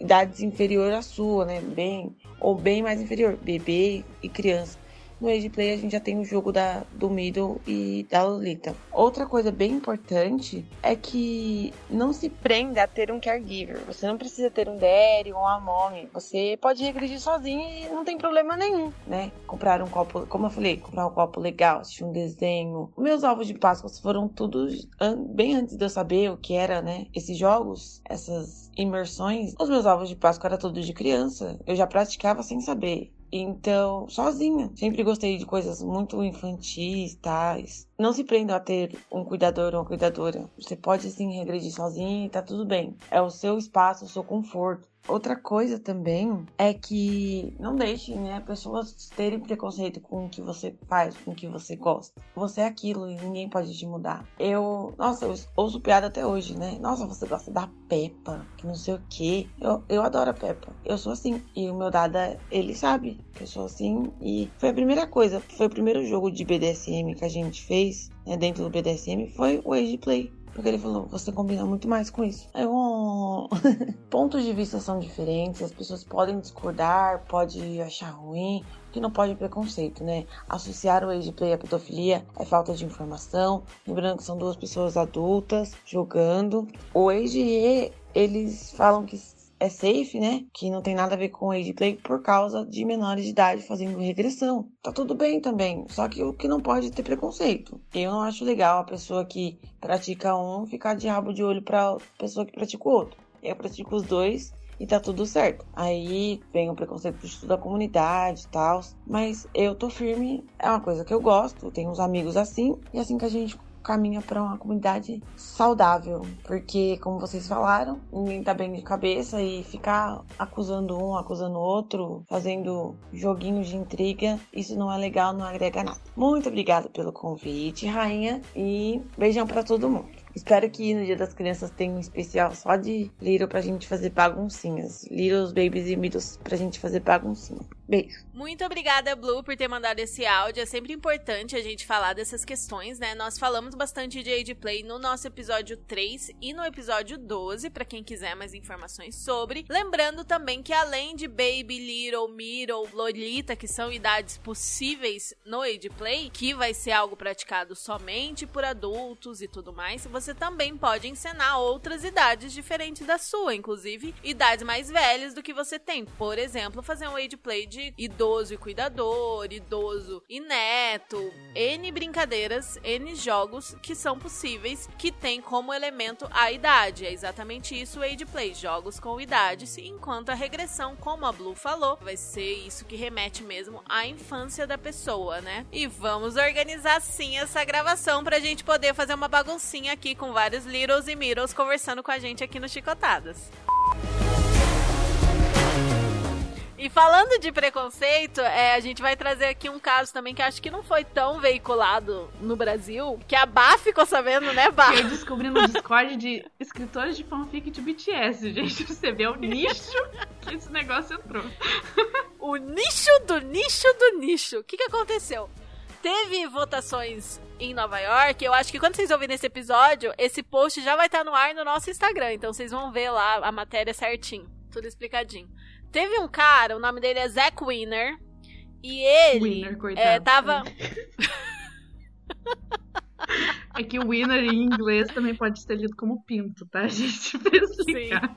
idades inferior à sua, né? Bem ou bem mais inferior, bebê e criança. No Age Play a gente já tem o jogo da, do Middle e da Lolita. Outra coisa bem importante é que não se prenda a ter um caregiver. Você não precisa ter um daddy ou uma mommy. Você pode regredir sozinho e não tem problema nenhum, né? Comprar um copo, como eu falei, comprar um copo legal, assistir um desenho. Meus ovos de Páscoa foram tudo bem antes de eu saber o que era, né? Esses jogos, essas imersões. Os meus ovos de Páscoa era tudo de criança. Eu já praticava sem saber. Então, sozinha. Sempre gostei de coisas muito infantis, tais. Não se prenda a ter um cuidador ou uma cuidadora. Você pode sim regredir sozinho e tá tudo bem. É o seu espaço, o seu conforto. Outra coisa também é que não deixe, né, pessoas terem preconceito com o que você faz, com o que você gosta. Você é aquilo e ninguém pode te mudar. Eu, nossa, eu ouço piada até hoje, né? Nossa, você gosta da Peppa, que não sei o que. Eu, eu adoro a Peppa. Eu sou assim. E o meu dada, ele sabe que eu sou assim. E foi a primeira coisa, foi o primeiro jogo de BDSM que a gente fez, né, dentro do BDSM, foi o Age Play. Porque ele falou, você combina muito mais com isso. Aí eu, oh. Pontos de vista são diferentes, as pessoas podem discordar, pode achar ruim, que não pode preconceito, né? Associar o age play à pedofilia é falta de informação. Lembrando que são duas pessoas adultas jogando. O age eles falam que é safe, né? Que não tem nada a ver com age play por causa de menores de idade fazendo regressão. Tá tudo bem também, só que o que não pode é ter preconceito. Eu não acho legal a pessoa que pratica um ficar de rabo de olho pra pessoa que pratica o outro. Eu pratico os dois e tá tudo certo. Aí vem o preconceito de estudo da comunidade e tal. Mas eu tô firme, é uma coisa que eu gosto, tenho uns amigos assim, e assim que a gente caminha para uma comunidade saudável, porque como vocês falaram, ninguém tá bem de cabeça e ficar acusando um, acusando outro, fazendo joguinhos de intriga, isso não é legal, não agrega nada. Muito obrigada pelo convite, rainha, e beijão para todo mundo. Espero que no Dia das Crianças tenha um especial só de Little pra gente fazer baguncinhas. Littles, Babies e Middles pra gente fazer baguncinha. Beijo. Muito obrigada, Blue, por ter mandado esse áudio. É sempre importante a gente falar dessas questões, né? Nós falamos bastante de Age Play no nosso episódio 3 e no episódio 12, para quem quiser mais informações sobre. Lembrando também que além de Baby, Little, Middle, Lolita, que são idades possíveis no Age Play, que vai ser algo praticado somente por adultos e tudo mais, você também pode ensinar outras idades diferentes da sua, inclusive idades mais velhas do que você tem. Por exemplo, fazer um Age Play de de idoso e cuidador, idoso e neto, N brincadeiras, N jogos que são possíveis, que tem como elemento a idade. É exatamente isso o Age Play, jogos com idade, enquanto a regressão, como a Blue falou, vai ser isso que remete mesmo à infância da pessoa, né? E vamos organizar sim essa gravação pra gente poder fazer uma baguncinha aqui com vários Littles e Middles conversando com a gente aqui no Chicotadas. E falando de preconceito, é, a gente vai trazer aqui um caso também que acho que não foi tão veiculado no Brasil, que a Bá ficou sabendo, né, Bá? Eu descobri no Discord de escritores de fanfic de BTS, gente. Você vê o nicho que esse negócio entrou. o nicho do nicho do nicho. O que, que aconteceu? Teve votações em Nova York. Eu acho que quando vocês ouvirem esse episódio, esse post já vai estar no ar no nosso Instagram. Então vocês vão ver lá a matéria certinho. Tudo explicadinho. Teve um cara, o nome dele é Zack Winner. E ele Winner, coitado. é, tava. É que o winner em inglês também pode ser lido como pinto, tá, gente? Pra explicar.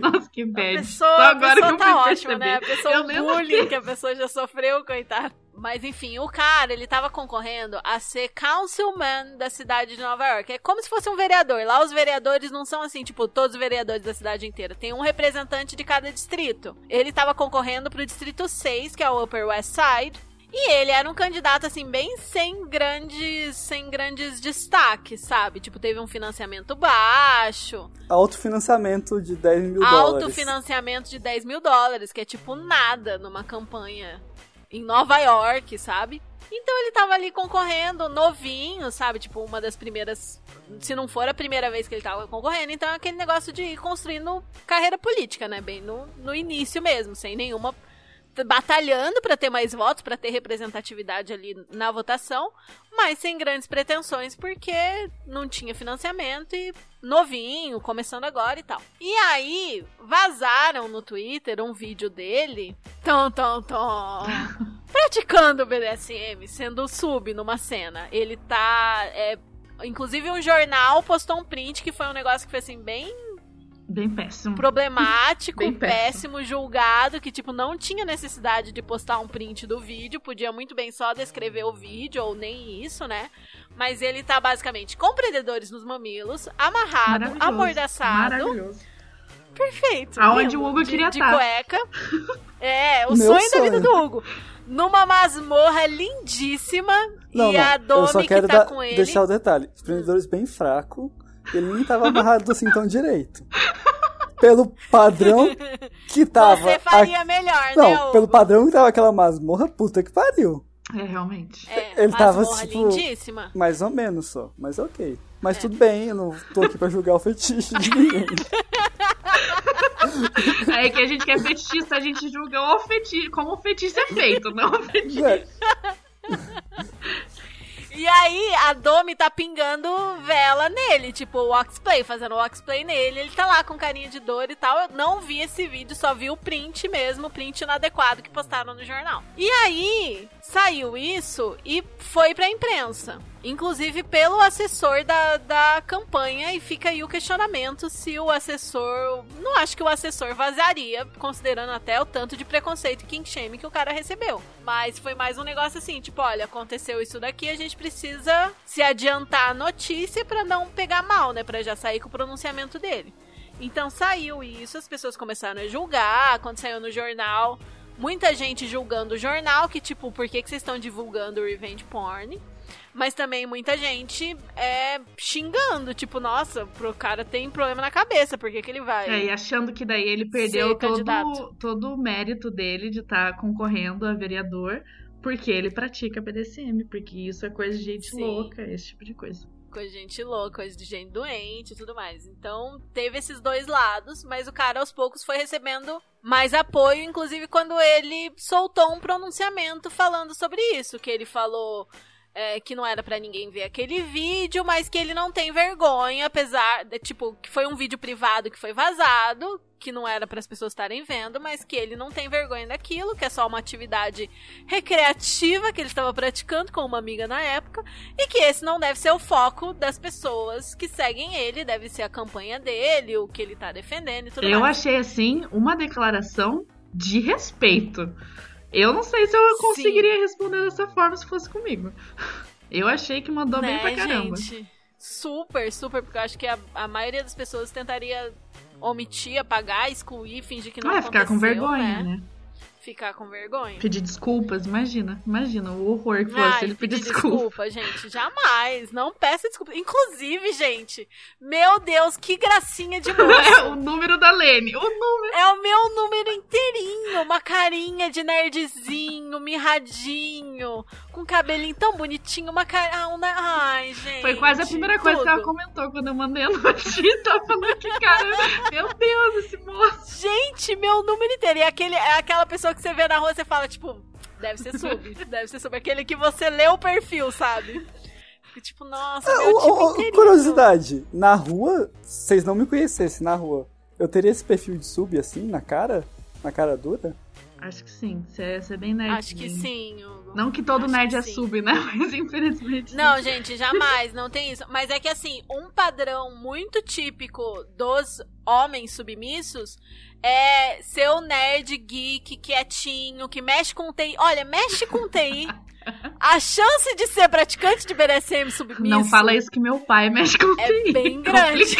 Nossa, que bad. A pessoa, Só agora a pessoa que eu tá ótima, né? A pessoa, Eu mesmo bullying que a pessoa já sofreu, coitado. Mas enfim, o cara, ele tava concorrendo a ser councilman da cidade de Nova York. É como se fosse um vereador. Lá os vereadores não são assim, tipo, todos os vereadores da cidade inteira. Tem um representante de cada distrito. Ele tava concorrendo pro distrito 6, que é o Upper West Side. E ele era um candidato, assim, bem sem grandes, sem grandes destaques, sabe? Tipo, teve um financiamento baixo, Autofinanciamento de 10 mil dólares. autofinanciamento de 10 mil dólares, que é tipo nada numa campanha em Nova York, sabe? Então ele tava ali concorrendo, novinho, sabe? Tipo, uma das primeiras. Se não for a primeira vez que ele tava concorrendo, então é aquele negócio de ir construindo carreira política, né? Bem no, no início mesmo, sem nenhuma. Batalhando pra ter mais votos, pra ter representatividade ali na votação, mas sem grandes pretensões, porque não tinha financiamento e novinho, começando agora e tal. E aí, vazaram no Twitter um vídeo dele, tão, tão, tão, praticando o BDSM, sendo sub numa cena. Ele tá, é, inclusive um jornal postou um print que foi um negócio que foi assim, bem Bem péssimo. problemático, Bem péssimo. péssimo. julgado, que tipo não tinha necessidade de postar um print do vídeo, podia muito bem só descrever o vídeo ou nem isso, né? Mas ele tá basicamente com prendedores nos mamilos, amarrado, Maravilhoso. amordaçado, Maravilhoso. perfeito. Aonde o Hugo de, queria de tá. cueca. É, o Meu sonho, da vida sonho. do Hugo. Numa masmorra lindíssima Não, e a não, eu Domi só que quero tá dar- com ele. deixar o detalhe. Os prendedores bem fraco, ele nem tava amarrado assim tão direito. Pelo padrão que tava... Você faria melhor, né, Não, Hugo? pelo padrão que tava aquela masmorra, puta que pariu. É, realmente. É, ele tava, tipo, lindíssima. Mais ou menos só, mas ok. É. Mas tudo bem, eu não tô aqui pra julgar o fetiche de ninguém. É que a gente que é fetichista, a gente julga o fetiche, como o fetiche é feito, não o fetiche. É, E aí, a Domi tá pingando vela nele, tipo, o Oxplay, fazendo o Oxplay nele. Ele tá lá com carinha de dor e tal. Eu não vi esse vídeo, só vi o print mesmo, o print inadequado que postaram no jornal. E aí, saiu isso e foi pra imprensa. Inclusive pelo assessor da, da campanha, e fica aí o questionamento se o assessor. Não acho que o assessor vazaria, considerando até o tanto de preconceito e king shame que o cara recebeu. Mas foi mais um negócio assim, tipo, olha, aconteceu isso daqui, a gente precisa se adiantar a notícia pra não pegar mal, né? Pra já sair com o pronunciamento dele. Então saiu isso, as pessoas começaram a julgar, quando saiu no jornal, muita gente julgando o jornal, que tipo, por que, que vocês estão divulgando revenge porn? Mas também muita gente é xingando, tipo, nossa, pro cara tem problema na cabeça, por que, que ele vai? É, e achando que daí ele perdeu todo, candidato. todo o mérito dele de estar concorrendo a vereador porque ele pratica BDSM, porque isso é coisa de gente Sim. louca, esse tipo de coisa. Coisa de gente louca, coisa de gente doente e tudo mais. Então, teve esses dois lados, mas o cara aos poucos foi recebendo mais apoio, inclusive quando ele soltou um pronunciamento falando sobre isso, que ele falou é, que não era pra ninguém ver aquele vídeo, mas que ele não tem vergonha, apesar de, tipo, que foi um vídeo privado que foi vazado, que não era para as pessoas estarem vendo, mas que ele não tem vergonha daquilo, que é só uma atividade recreativa que ele estava praticando com uma amiga na época, e que esse não deve ser o foco das pessoas que seguem ele, deve ser a campanha dele, o que ele tá defendendo e tudo Eu mais. achei, assim, uma declaração de respeito. Eu não sei se eu Sim. conseguiria responder dessa forma se fosse comigo. Eu achei que mandou bem né, pra caramba. gente? Super, super, porque eu acho que a, a maioria das pessoas tentaria omitir, apagar, excluir, fingir que não Ah, aconteceu, ficar com vergonha, né? né? Ficar com vergonha. Pedir desculpas, imagina. Imagina o horror que fosse ele pedir desculpa. desculpa, gente. Jamais. Não peça desculpa. Inclusive, gente, meu Deus, que gracinha de É moço. o número da Lene. O número. É o meu número inteirinho. Uma carinha de nerdzinho, mirradinho, com cabelinho tão bonitinho, uma cara. um na- Ai, gente. Foi quase a primeira coisa que ela tudo. comentou quando eu mandei a notícia. Falando que, cara, meu Deus, esse moço. Gente, meu número inteiro. E aquele, é aquela pessoa que você vê na rua, você fala, tipo, deve ser sub, deve ser sub. Aquele que você lê o perfil, sabe? E, tipo, nossa, Ah, meu tipo curiosidade, na rua, vocês não me conhecessem na rua, eu teria esse perfil de sub assim, na cara? Na cara dura? Acho que sim. Você é, você é bem nerd. Acho que sim, Hugo. Não que todo Acho nerd que é sim. sub, né? Mas infelizmente. Não, gente, jamais, não tem isso. Mas é que assim, um padrão muito típico dos homens submissos é ser o nerd geek, quietinho, que mexe com TI. Olha, mexe com TI. A chance de ser praticante de BDSM submisso Não fala isso que meu pai mexe com é TI. bem grande.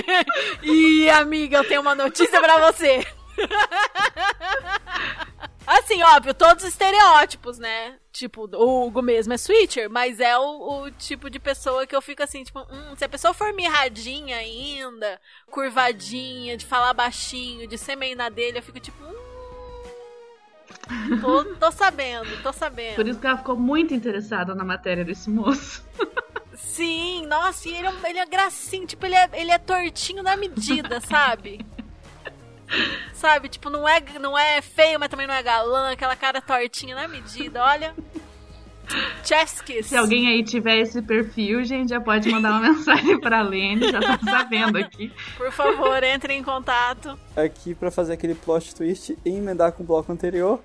E amiga, eu tenho uma notícia pra você. Assim, óbvio, todos os estereótipos, né? Tipo, o Hugo mesmo é switcher, mas é o, o tipo de pessoa que eu fico assim, tipo, hum, se a pessoa for mirradinha ainda, curvadinha, de falar baixinho, de ser meio na dele, eu fico tipo, hum, tô, tô sabendo, tô sabendo. Por isso que ela ficou muito interessada na matéria desse moço. Sim, nossa, e ele é, um- ele é gracinho, tipo, ele é, ele é tortinho na medida, sabe? sabe, tipo, não é, não é feio, mas também não é galã, aquela cara tortinha na medida, olha. Chef's kiss. Se alguém aí tiver esse perfil, gente, já pode mandar uma mensagem pra Lene, já tá sabendo aqui. Por favor, entre em contato. Aqui pra fazer aquele plot twist e emendar com o bloco anterior.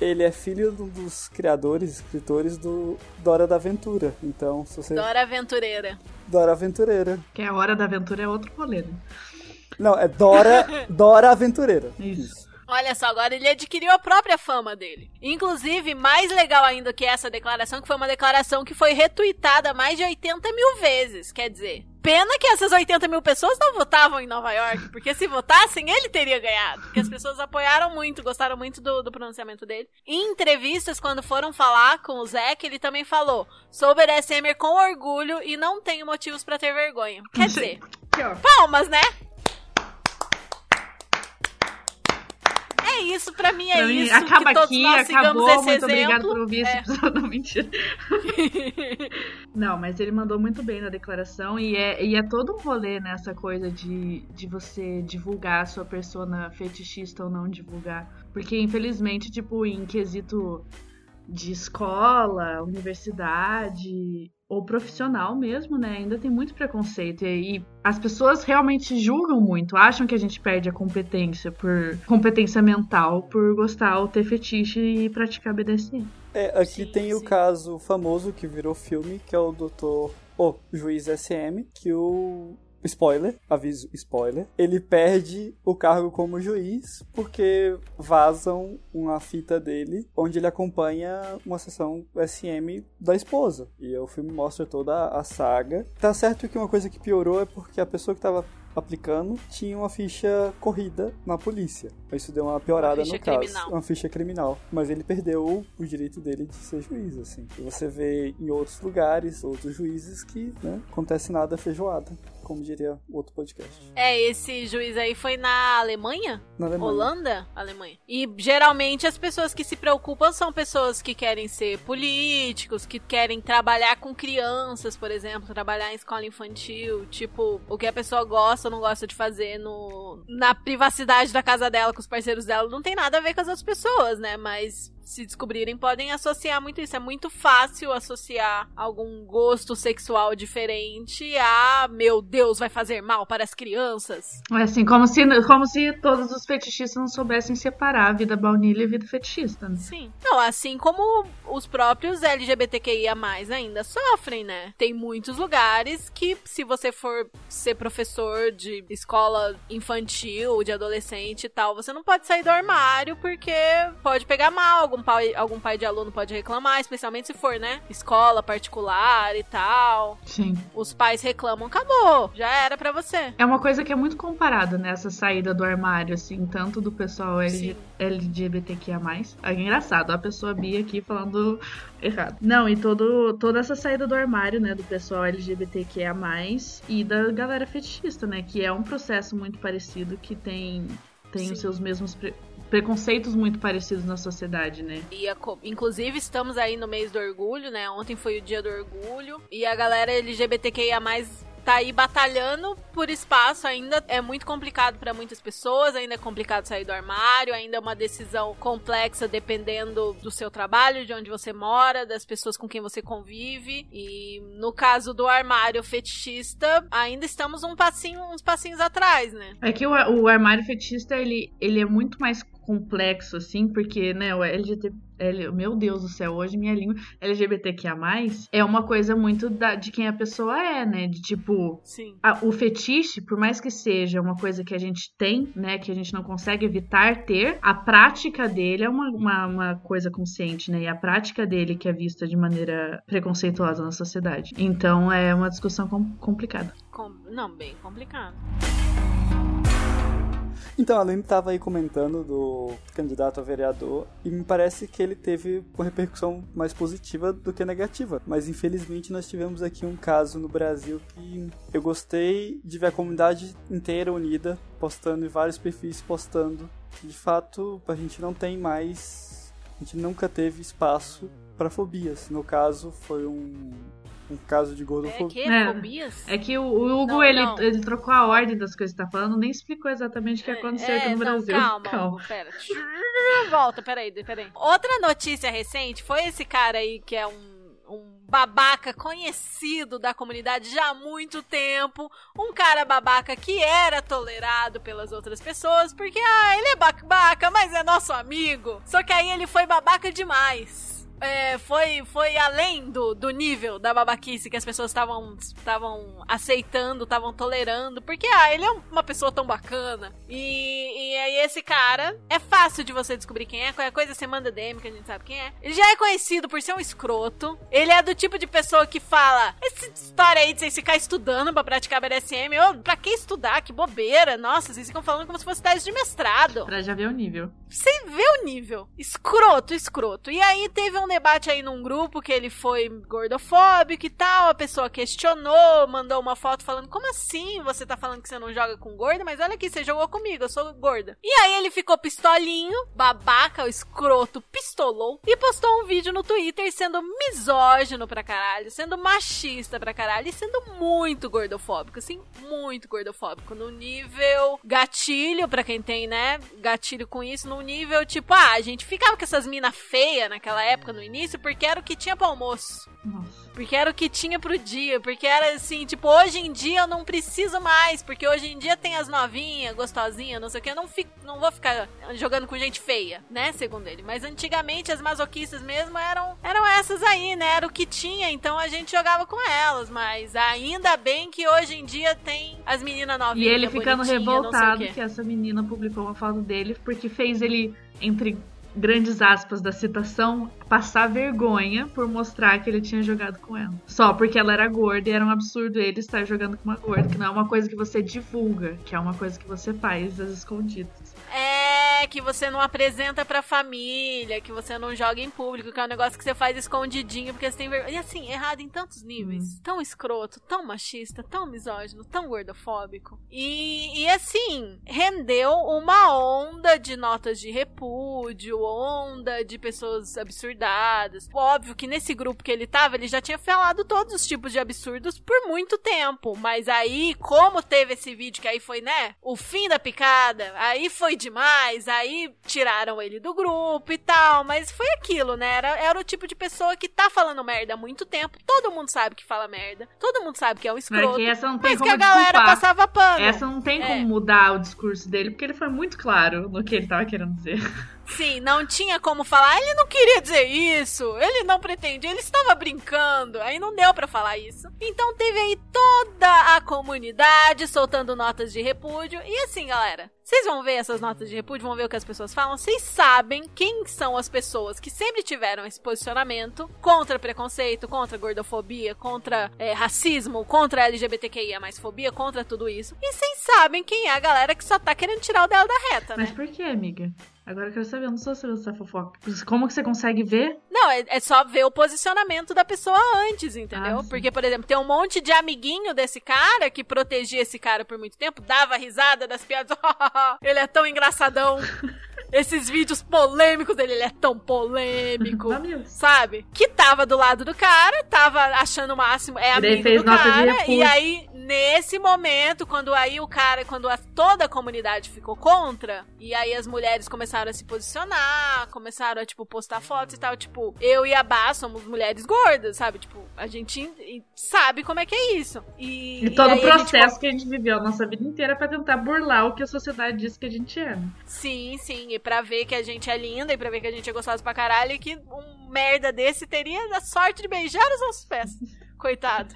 Ele é filho do- dos criadores, escritores do Dora da Aventura. Então, se você. Dora Aventureira. Dora Aventureira. Que a hora da aventura é outro rolê, né? Não, é Dora, Dora Aventureira. Isso. Olha só, agora ele adquiriu a própria fama dele. Inclusive, mais legal ainda que essa declaração, que foi uma declaração que foi retweetada mais de 80 mil vezes. Quer dizer, pena que essas 80 mil pessoas não votavam em Nova York, porque se votassem, ele teria ganhado. Porque as pessoas apoiaram muito, gostaram muito do, do pronunciamento dele. Em entrevistas, quando foram falar com o Zack, ele também falou: sou BDSMer com orgulho e não tenho motivos pra ter vergonha. Quer dizer, palmas, né? É isso, pra mim é Pra mim, isso. acaba aqui, acabou. esse Muito exemplo. por ouvir esse É. episódio. Não, mentira. Não, mas ele mandou muito bem na declaração e é, e é todo um rolê nessa coisa de, de você divulgar a sua persona fetichista ou não divulgar. Porque, infelizmente, tipo, em quesito de escola, universidade ou profissional mesmo, né? Ainda tem muito preconceito e, e as pessoas realmente julgam muito, acham que a gente perde a competência por competência mental por gostar ou ter fetiche e praticar BDSM. É, aqui Sim, tem o sim. caso famoso que virou filme, que é o Dr. O juiz SM, que o spoiler, aviso spoiler, ele perde o cargo como juiz porque vazam uma fita dele onde ele acompanha uma sessão SM da esposa. E o filme mostra toda a saga. Tá certo que uma coisa que piorou é porque a pessoa que tava aplicando tinha uma ficha corrida na polícia. Isso deu uma piorada Uma no caso. criminal. Uma ficha criminal. Mas ele perdeu o direito dele de ser juiz, assim. E você vê em outros lugares, outros juízes que, né, acontece nada feijoada, como diria o outro podcast. É, esse juiz aí foi na Alemanha? Na Alemanha. Holanda? Alemanha. E geralmente as pessoas que se preocupam são pessoas que querem ser políticos, que querem trabalhar com crianças, por exemplo, trabalhar em escola infantil, tipo, o que a pessoa gosta ou não gosta de fazer no na privacidade da casa dela com os parceiros dela, não tem nada a ver com as outras pessoas, né? Mas se descobrirem, podem associar muito isso. É muito fácil associar algum gosto sexual diferente a, meu Deus, vai fazer mal para as crianças. É assim, como se, como se todos os fetichistas não soubessem separar a vida baunilha e a vida fetichista, né? Sim. Não, assim como os próprios LGBTQIA ainda sofrem, né? Tem muitos lugares que, se você for ser professor de escola infantil, de adolescente e tal, você não pode sair do armário porque pode pegar mal. Algum pai, algum pai de aluno pode reclamar, especialmente se for, né? Escola particular e tal. Sim. Os pais reclamam, acabou. Já era pra você. É uma coisa que é muito comparada nessa saída do armário, assim, tanto do pessoal LG, LGBTQIA+. É engraçado, a pessoa bi aqui falando errado. Não, e todo, toda essa saída do armário, né, do pessoal LGBTQIA+, e da galera fetichista, né, que é um processo muito parecido, que tem, tem Sim. os seus mesmos pre- preconceitos muito parecidos na sociedade, né. E a inclusive estamos aí no mês do orgulho, né? Ontem foi o dia do orgulho. E a galera LGBTQIA tá aí batalhando por espaço. Ainda é muito complicado para muitas pessoas, ainda é complicado sair do armário, ainda é uma decisão complexa dependendo do seu trabalho, de onde você mora, das pessoas com quem você convive. E no caso do armário fetichista, ainda estamos um passinho, uns passinhos atrás, né? É que o, o armário fetichista, ele, ele é muito mais complexo, assim, porque, né, o LGBT... Meu Deus do céu, hoje minha língua LGBTQIA+, é uma coisa muito da, de quem a pessoa é, né, de tipo... Sim. a- o fetiche, por mais que seja uma coisa que a gente tem, né, que a gente não consegue evitar ter, a prática dele é uma, uma, uma coisa consciente, né, e a prática dele que é vista de maneira preconceituosa na sociedade. Então é uma discussão com- complicada. Com- Não, bem complicado. Então, a Aline estava aí comentando do candidato a vereador e me parece que ele teve uma repercussão mais positiva do que negativa. Mas infelizmente nós tivemos aqui um caso no Brasil que eu gostei de ver a comunidade inteira unida, postando em vários perfis, postando de fato a gente não tem mais, a gente nunca teve espaço para fobias. No caso, foi um, um caso de É gordofobia. que? É. Fobias? É que o, o Hugo, Não, ele, não. ele trocou a ordem das coisas que tá falando, nem explicou exatamente o que aconteceu aqui no não, Brasil. Calma, Hugo, pera. Volta, peraí, peraí. Outra notícia recente foi esse cara aí que é um, um babaca conhecido da comunidade já há muito tempo. Um cara babaca que era tolerado pelas outras pessoas, porque, ah, ele é babaca, mas é nosso amigo. Só que aí ele foi babaca demais. É, foi, foi além do, do nível da babaquice que as pessoas estavam aceitando, estavam tolerando, porque ah, ele é uma pessoa tão bacana. E, e aí esse cara é fácil de você descobrir quem é, qualquer coisa você manda DM que a gente sabe quem é. Ele já é conhecido por ser um escroto. Ele é do tipo de pessoa que fala: essa história aí de vocês ficar estudando pra praticar BDSM, ô, pra que estudar? Que bobeira. Nossa, vocês ficam falando como se fosse tese de mestrado. Pra já ver o nível. Você vê o nível. Escroto, escroto. E aí teve um debate aí num grupo que ele foi gordofóbico e tal. A pessoa questionou, mandou uma foto falando: Como assim você tá falando que você não joga com gorda? Mas olha aqui, você jogou comigo, eu sou gorda. E aí ele ficou pistolinho, babaca, o escroto, pistolou e postou um vídeo no Twitter sendo misógino pra caralho, sendo machista pra caralho e sendo muito gordofóbico, assim, muito gordofóbico. No nível gatilho, pra quem tem, né, gatilho com isso, no nível tipo, ah, a gente ficava com essas mina feia naquela época, no início porque era o que tinha pro almoço. Nossa. Porque era o que tinha pro dia. Porque era assim, tipo, hoje em dia eu não preciso mais. Porque hoje em dia tem as novinhas, gostosinhas, não sei o que. Eu não, fico, não vou ficar jogando com gente feia, né? Segundo ele. Mas antigamente as masoquistas mesmo eram, eram essas aí, né? Era o que tinha. Então a gente jogava com elas. Mas ainda bem que hoje em dia tem as meninas novinhas. E ele ficando revoltado que essa menina publicou uma foto dele porque fez ele, entre grandes aspas da citação, passar vergonha por mostrar que ele tinha jogado com ela. Só porque ela era gorda e era um absurdo ele estar jogando com uma gorda, que não é uma coisa que você divulga, que é uma coisa que você faz às escondidas. É, que você não apresenta pra família, que você não joga em público, que é um negócio que você faz escondidinho, porque você tem vergonha. E assim, errado em tantos níveis. Tão escroto, tão machista, tão misógino, tão gordofóbico. E, e assim, rendeu uma onda de notas de repúdio, onda de pessoas absurdadas. Óbvio que nesse grupo que ele tava, ele já tinha falado todos os tipos de absurdos por muito tempo. Mas aí, como teve esse vídeo que aí foi, né? O fim da picada, aí foi demais, aí tiraram ele do grupo e tal. Mas foi aquilo, né? Era, era o tipo de pessoa que tá falando merda há muito tempo. Todo mundo sabe que fala merda. Todo mundo sabe que é um escroto. Essa não tem Mas que como a galera desculpar. passava pano. Essa não tem É. como mudar o discurso dele, porque ele foi muito claro no que ele tava querendo dizer. Sim, não tinha como falar. Ele não queria dizer isso. Ele não pretendia. Ele estava brincando. Aí não deu pra falar isso. Então teve aí toda a comunidade soltando notas de repúdio. E assim, galera, vocês vão ver essas notas de repúdio, vão ver o que as pessoas falam. Vocês sabem quem são as pessoas que sempre tiveram esse posicionamento contra preconceito, contra gordofobia, contra é, racismo, contra LGBTQIA mais fobia, contra tudo isso. E vocês sabem quem é a galera que só tá querendo tirar o dela da reta, né? Mas por que, amiga? Agora eu quero saber, eu não sou sabendo essa fofoca. Como que você consegue ver? Não, é, é só ver o posicionamento da pessoa antes, entendeu? Ah. Porque, por exemplo, tem um monte de amiguinho desse cara que protegia esse cara por muito tempo, dava risada das piadas. ele é tão engraçadão. Esses vídeos polêmicos dele, ele é tão polêmico. Sabe? Que tava do lado do cara, tava achando o máximo, é amigo fez do cara, e aí, nesse momento, quando aí o cara, quando a- toda a comunidade ficou contra, e aí as mulheres começaram a se posicionar, começaram a, tipo, postar fotos e tal, tipo, eu e a Bá somos mulheres gordas, sabe? Tipo, a gente sabe como é que é isso. E, E todo o a gente processo que a gente viveu a nossa vida inteira pra tentar burlar o que a sociedade diz que a gente é. Sim, sim. Pra ver que a gente é linda e pra ver que a gente é gostosa pra caralho e que um merda desse teria a sorte de beijar os nossos pés. Coitado.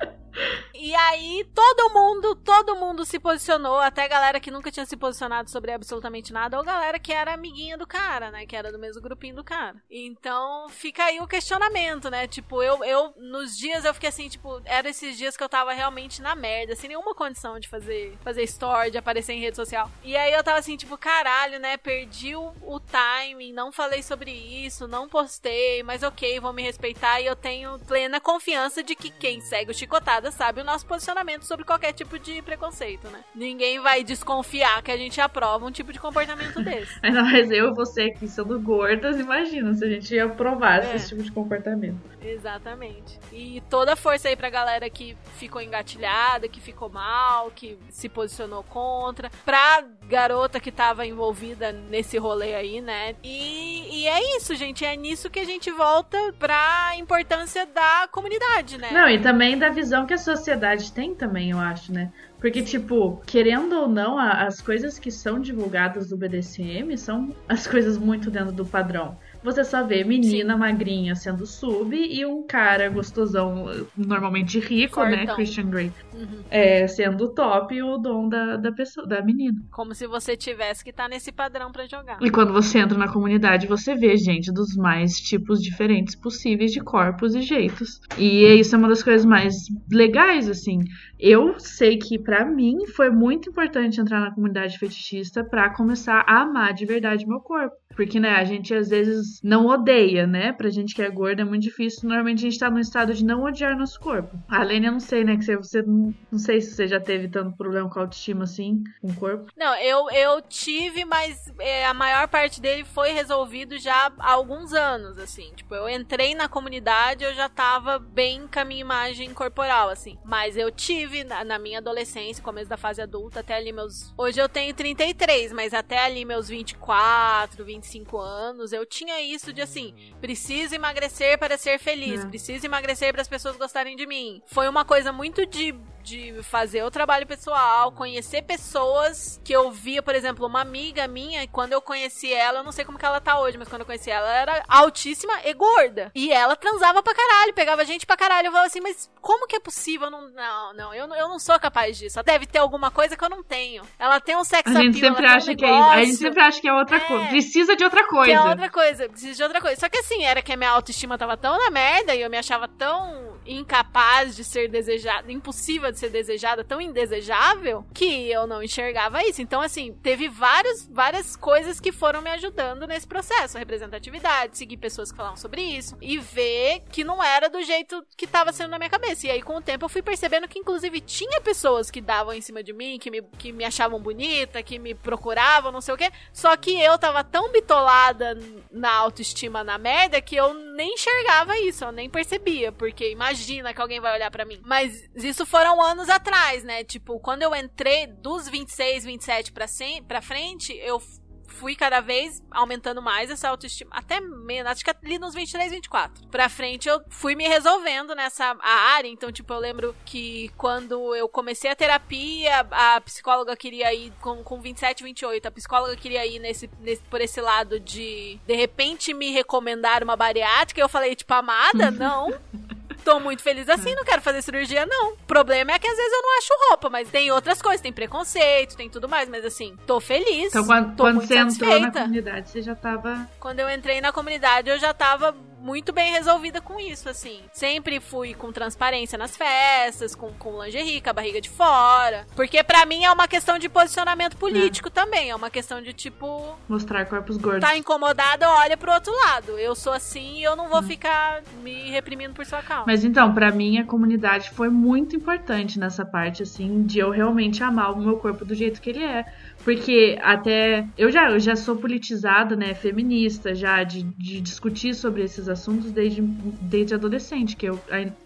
E aí, todo mundo, todo mundo se posicionou, até galera que nunca tinha se posicionado sobre absolutamente nada, ou galera que era amiguinha do cara, né? Que era do mesmo grupinho do cara. Então, fica aí o questionamento, né? Tipo, eu, eu nos dias eu fiquei assim, tipo, era esses dias que eu tava realmente na merda, sem nenhuma condição de fazer, fazer story, de aparecer em rede social. E aí eu tava assim, tipo, caralho, né? Perdi o, o timing, não falei sobre isso, não postei, mas ok, vou me respeitar e eu tenho plena confiança de que quem segue o Sabe o nosso posicionamento sobre qualquer tipo de preconceito, né? Ninguém vai desconfiar que a gente aprova um tipo de comportamento desse. Ainda mais eu e você aqui sendo gordas, imagina se a gente ia provar É. esse tipo de comportamento. Exatamente. E toda a força aí pra galera que ficou engatilhada, que ficou mal, que se posicionou contra. Pra garota que tava envolvida nesse rolê aí, né? E, e é isso, gente. É nisso que a gente volta pra importância da comunidade, né? Não, e também da visão que a sociedade tem também, eu acho, né? Porque, tipo, querendo ou não, as coisas que são divulgadas do BDSM são as coisas muito dentro do padrão. Você só vê menina magrinha sendo sub e um cara gostosão, normalmente rico, né? Fortão. Christian Grey, Uhum. é, sendo top e o dom da, da pessoa, da menina. Como se você tivesse que estar nesse padrão pra jogar. E quando você entra na comunidade, você vê gente dos mais tipos diferentes possíveis de corpos e jeitos. E isso é uma das coisas mais legais, assim. Eu sei que pra mim foi muito importante entrar na comunidade fetichista pra começar a amar de verdade meu corpo. Porque, né, a gente às vezes não odeia, né? Pra gente que é gorda é muito difícil. Normalmente a gente tá num estado de não odiar nosso corpo. A eu não sei, né? Que você, você não, sei se você já teve tanto problema com autoestima assim, com o corpo. Não, eu, eu tive, mas é, a maior parte dele foi resolvido já há alguns anos, assim. Tipo, eu entrei na comunidade, eu já tava bem com a minha imagem corporal, assim. Mas eu tive na, na minha adolescência, começo da fase adulta, até ali meus. Hoje eu tenho 33, mas até ali meus 24, 25 anos, eu tinha isso de assim, preciso emagrecer para ser feliz, É. preciso emagrecer para as pessoas gostarem de mim. Foi uma coisa muito de de fazer o trabalho pessoal, conhecer pessoas que eu via, por exemplo, uma amiga minha, quando eu conheci ela, eu não sei como que ela tá hoje, mas quando eu conheci ela, ela era altíssima e gorda. E ela transava pra caralho, pegava gente pra caralho. Eu falava assim, mas como que é possível? Eu Não, não, não, eu, não- eu não sou capaz disso. Deve ter alguma coisa que eu não tenho. Ela tem um sex A gente sempre ela tem um acha que é isso. A gente sempre acha que é outra É. coisa. Precisa de outra coisa. É outra coisa, preciso de outra coisa. Só que assim, era que a minha autoestima tava tão na merda e eu me achava tão incapaz de ser desejada, impossível de ser desejada, tão indesejável, que eu não enxergava isso. Então, assim, teve vários, várias coisas que foram me ajudando nesse processo. Representatividade, seguir pessoas que falavam sobre isso e ver que não era do jeito que tava sendo na minha cabeça. E aí, com o tempo, eu fui percebendo que, inclusive, tinha pessoas que davam em cima de mim, que me, que me achavam bonita, que me procuravam, não sei o quê. Só que eu tava tão bitolada na autoestima na merda que eu nem enxergava isso, eu nem percebia, porque imagina que alguém vai olhar pra mim. Mas isso foram anos atrás, né? Tipo, quando eu entrei dos 26, 27 pra, sem, pra frente, eu fui cada vez aumentando mais essa autoestima, até menos, acho que ali nos 23, 24. Pra frente eu fui me resolvendo nessa área, então tipo, eu lembro que quando eu comecei a terapia, a psicóloga queria ir com, com 27, 28, a psicóloga queria ir nesse, nesse, por esse lado de de repente me recomendar uma bariátrica, eu falei tipo, amada, não. Tô muito feliz assim, não quero fazer cirurgia, não. O problema é que às vezes eu não acho roupa, mas tem outras coisas, tem preconceito, tem tudo mais, mas assim, tô feliz. Então, quando, tô quando você entrou na satisfeita. comunidade, você já tava. Quando eu entrei na comunidade, eu já tava muito bem resolvida com isso, assim. Sempre fui com transparência nas festas, com, com lingerie, com a barriga de fora. Porque pra mim é uma questão de posicionamento político também. É uma questão de tipo, Mostrar corpos gordos. tá incomodada, olha pro outro lado. Eu sou assim e eu não vou ficar me reprimindo por sua causa. Mas então, pra mim, a comunidade foi muito importante nessa parte, assim, de eu realmente amar o meu corpo do jeito que ele é. Porque até eu já, eu já sou politizada, né, feminista, já de, de discutir sobre esses assuntos desde, desde adolescente, que eu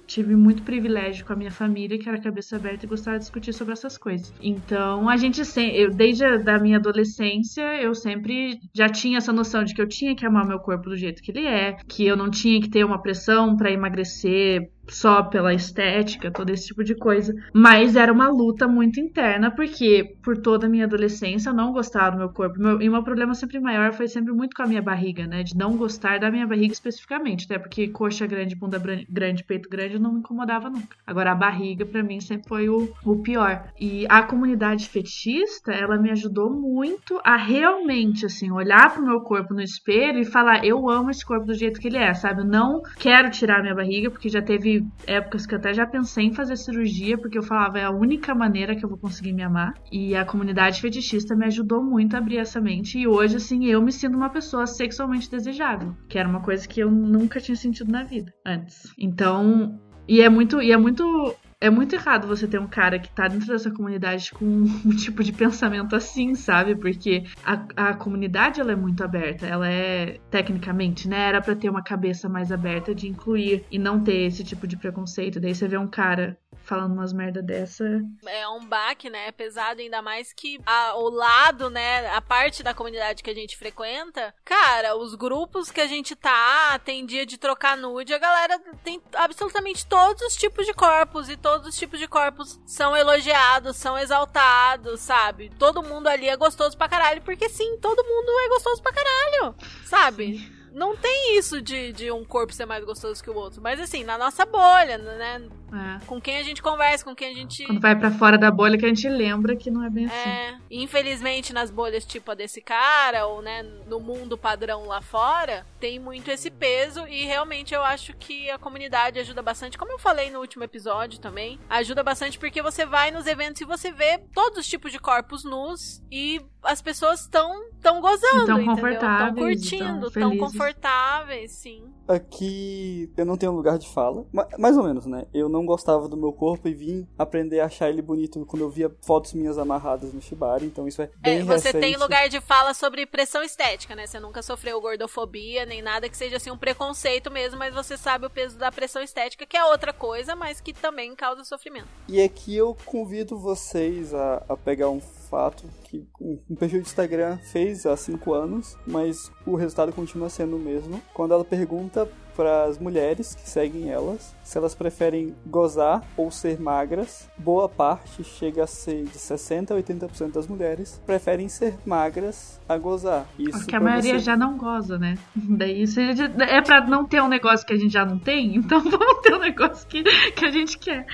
tive muito privilégio com a minha família, que era cabeça aberta e gostava de discutir sobre essas coisas. Então, a gente sempre, eu, desde a da minha adolescência, eu sempre já tinha essa noção de que eu tinha que amar meu corpo do jeito que ele é, que eu não tinha que ter uma pressão pra emagrecer só pela estética, todo esse tipo de coisa. Mas era uma luta muito interna, porque por toda a minha adolescência eu não gostava do meu corpo. Meu, e o meu problema sempre maior foi sempre muito com a minha barriga, né? De não gostar da minha barriga especificamente, até porque coxa grande, bunda grande, peito grande não me incomodava nunca. Agora a barriga pra mim sempre foi o, o pior. E a comunidade fetichista, ela me ajudou muito a realmente, assim, olhar pro meu corpo no espelho e falar: eu amo esse corpo do jeito que ele é, sabe? Eu não quero tirar minha barriga, porque já teve épocas que eu até já pensei em fazer cirurgia, porque eu falava, é a única maneira que eu vou conseguir me amar. E a comunidade fetichista me ajudou muito a abrir essa mente. E hoje, assim, eu me sinto uma pessoa sexualmente desejável, que era uma coisa que eu nunca tinha sentido na vida antes. Então, e é muito, e é muito é muito errado você ter um cara que tá dentro dessa comunidade com um tipo de pensamento assim, sabe? Porque a, a comunidade ela é muito aberta, ela é tecnicamente, né? Era pra ter uma cabeça mais aberta de incluir e não ter esse tipo de preconceito. Daí você vê um cara falando umas merda dessa. é um baque, né? É pesado, ainda mais que a- o lado, né? A parte da comunidade que a gente frequenta, cara, os grupos que a gente tá, tem dia de trocar nude, a galera tem absolutamente todos os tipos de corpos e todos os tipos de corpos são elogiados, são exaltados, sabe? Todo mundo ali é gostoso pra caralho, porque sim, todo mundo é gostoso pra caralho, sabe? Não tem isso de, de um corpo ser mais gostoso que o outro. Mas assim, na nossa bolha, né? É. Com quem a gente conversa, com quem a gente. Quando vai pra fora da bolha que a gente lembra que não é bem assim. É, infelizmente nas bolhas tipo a desse cara, ou né, no mundo padrão lá fora, tem muito esse peso e realmente eu acho que a comunidade ajuda bastante, como eu falei no último episódio também, ajuda bastante porque você vai nos eventos e você vê todos os tipos de corpos nus e as pessoas estão tão gozando, E tão entendeu? confortáveis, Tão curtindo, e tão tão felizes. Confortáveis, sim. Aqui eu não tenho lugar de fala, ma- mais ou menos, né? Eu não gostava do meu corpo e vim aprender a achar ele bonito quando eu via fotos minhas amarradas no Shibari, então isso é bem É, você recente. tem lugar de fala sobre pressão estética, né? Você nunca sofreu gordofobia, nem nada que seja assim um preconceito mesmo, mas você sabe o peso da pressão estética, que é outra coisa, mas que também causa sofrimento. E aqui eu convido vocês a, a pegar um fato que um perfil de Instagram fez há 5 anos, mas o resultado continua sendo o mesmo. Quando ela pergunta para as mulheres que seguem elas se elas preferem gozar ou ser magras, boa parte chega a ser de 60 a 80% das mulheres preferem ser magras a gozar. Isso Porque a maioria você- já não goza, né? Daí isso é pra não ter um negócio que a gente já não tem, então vamos ter um negócio que, que a gente quer.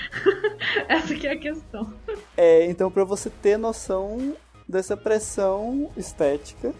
Essa que é a questão. É, então para você ter noção dessa pressão estética.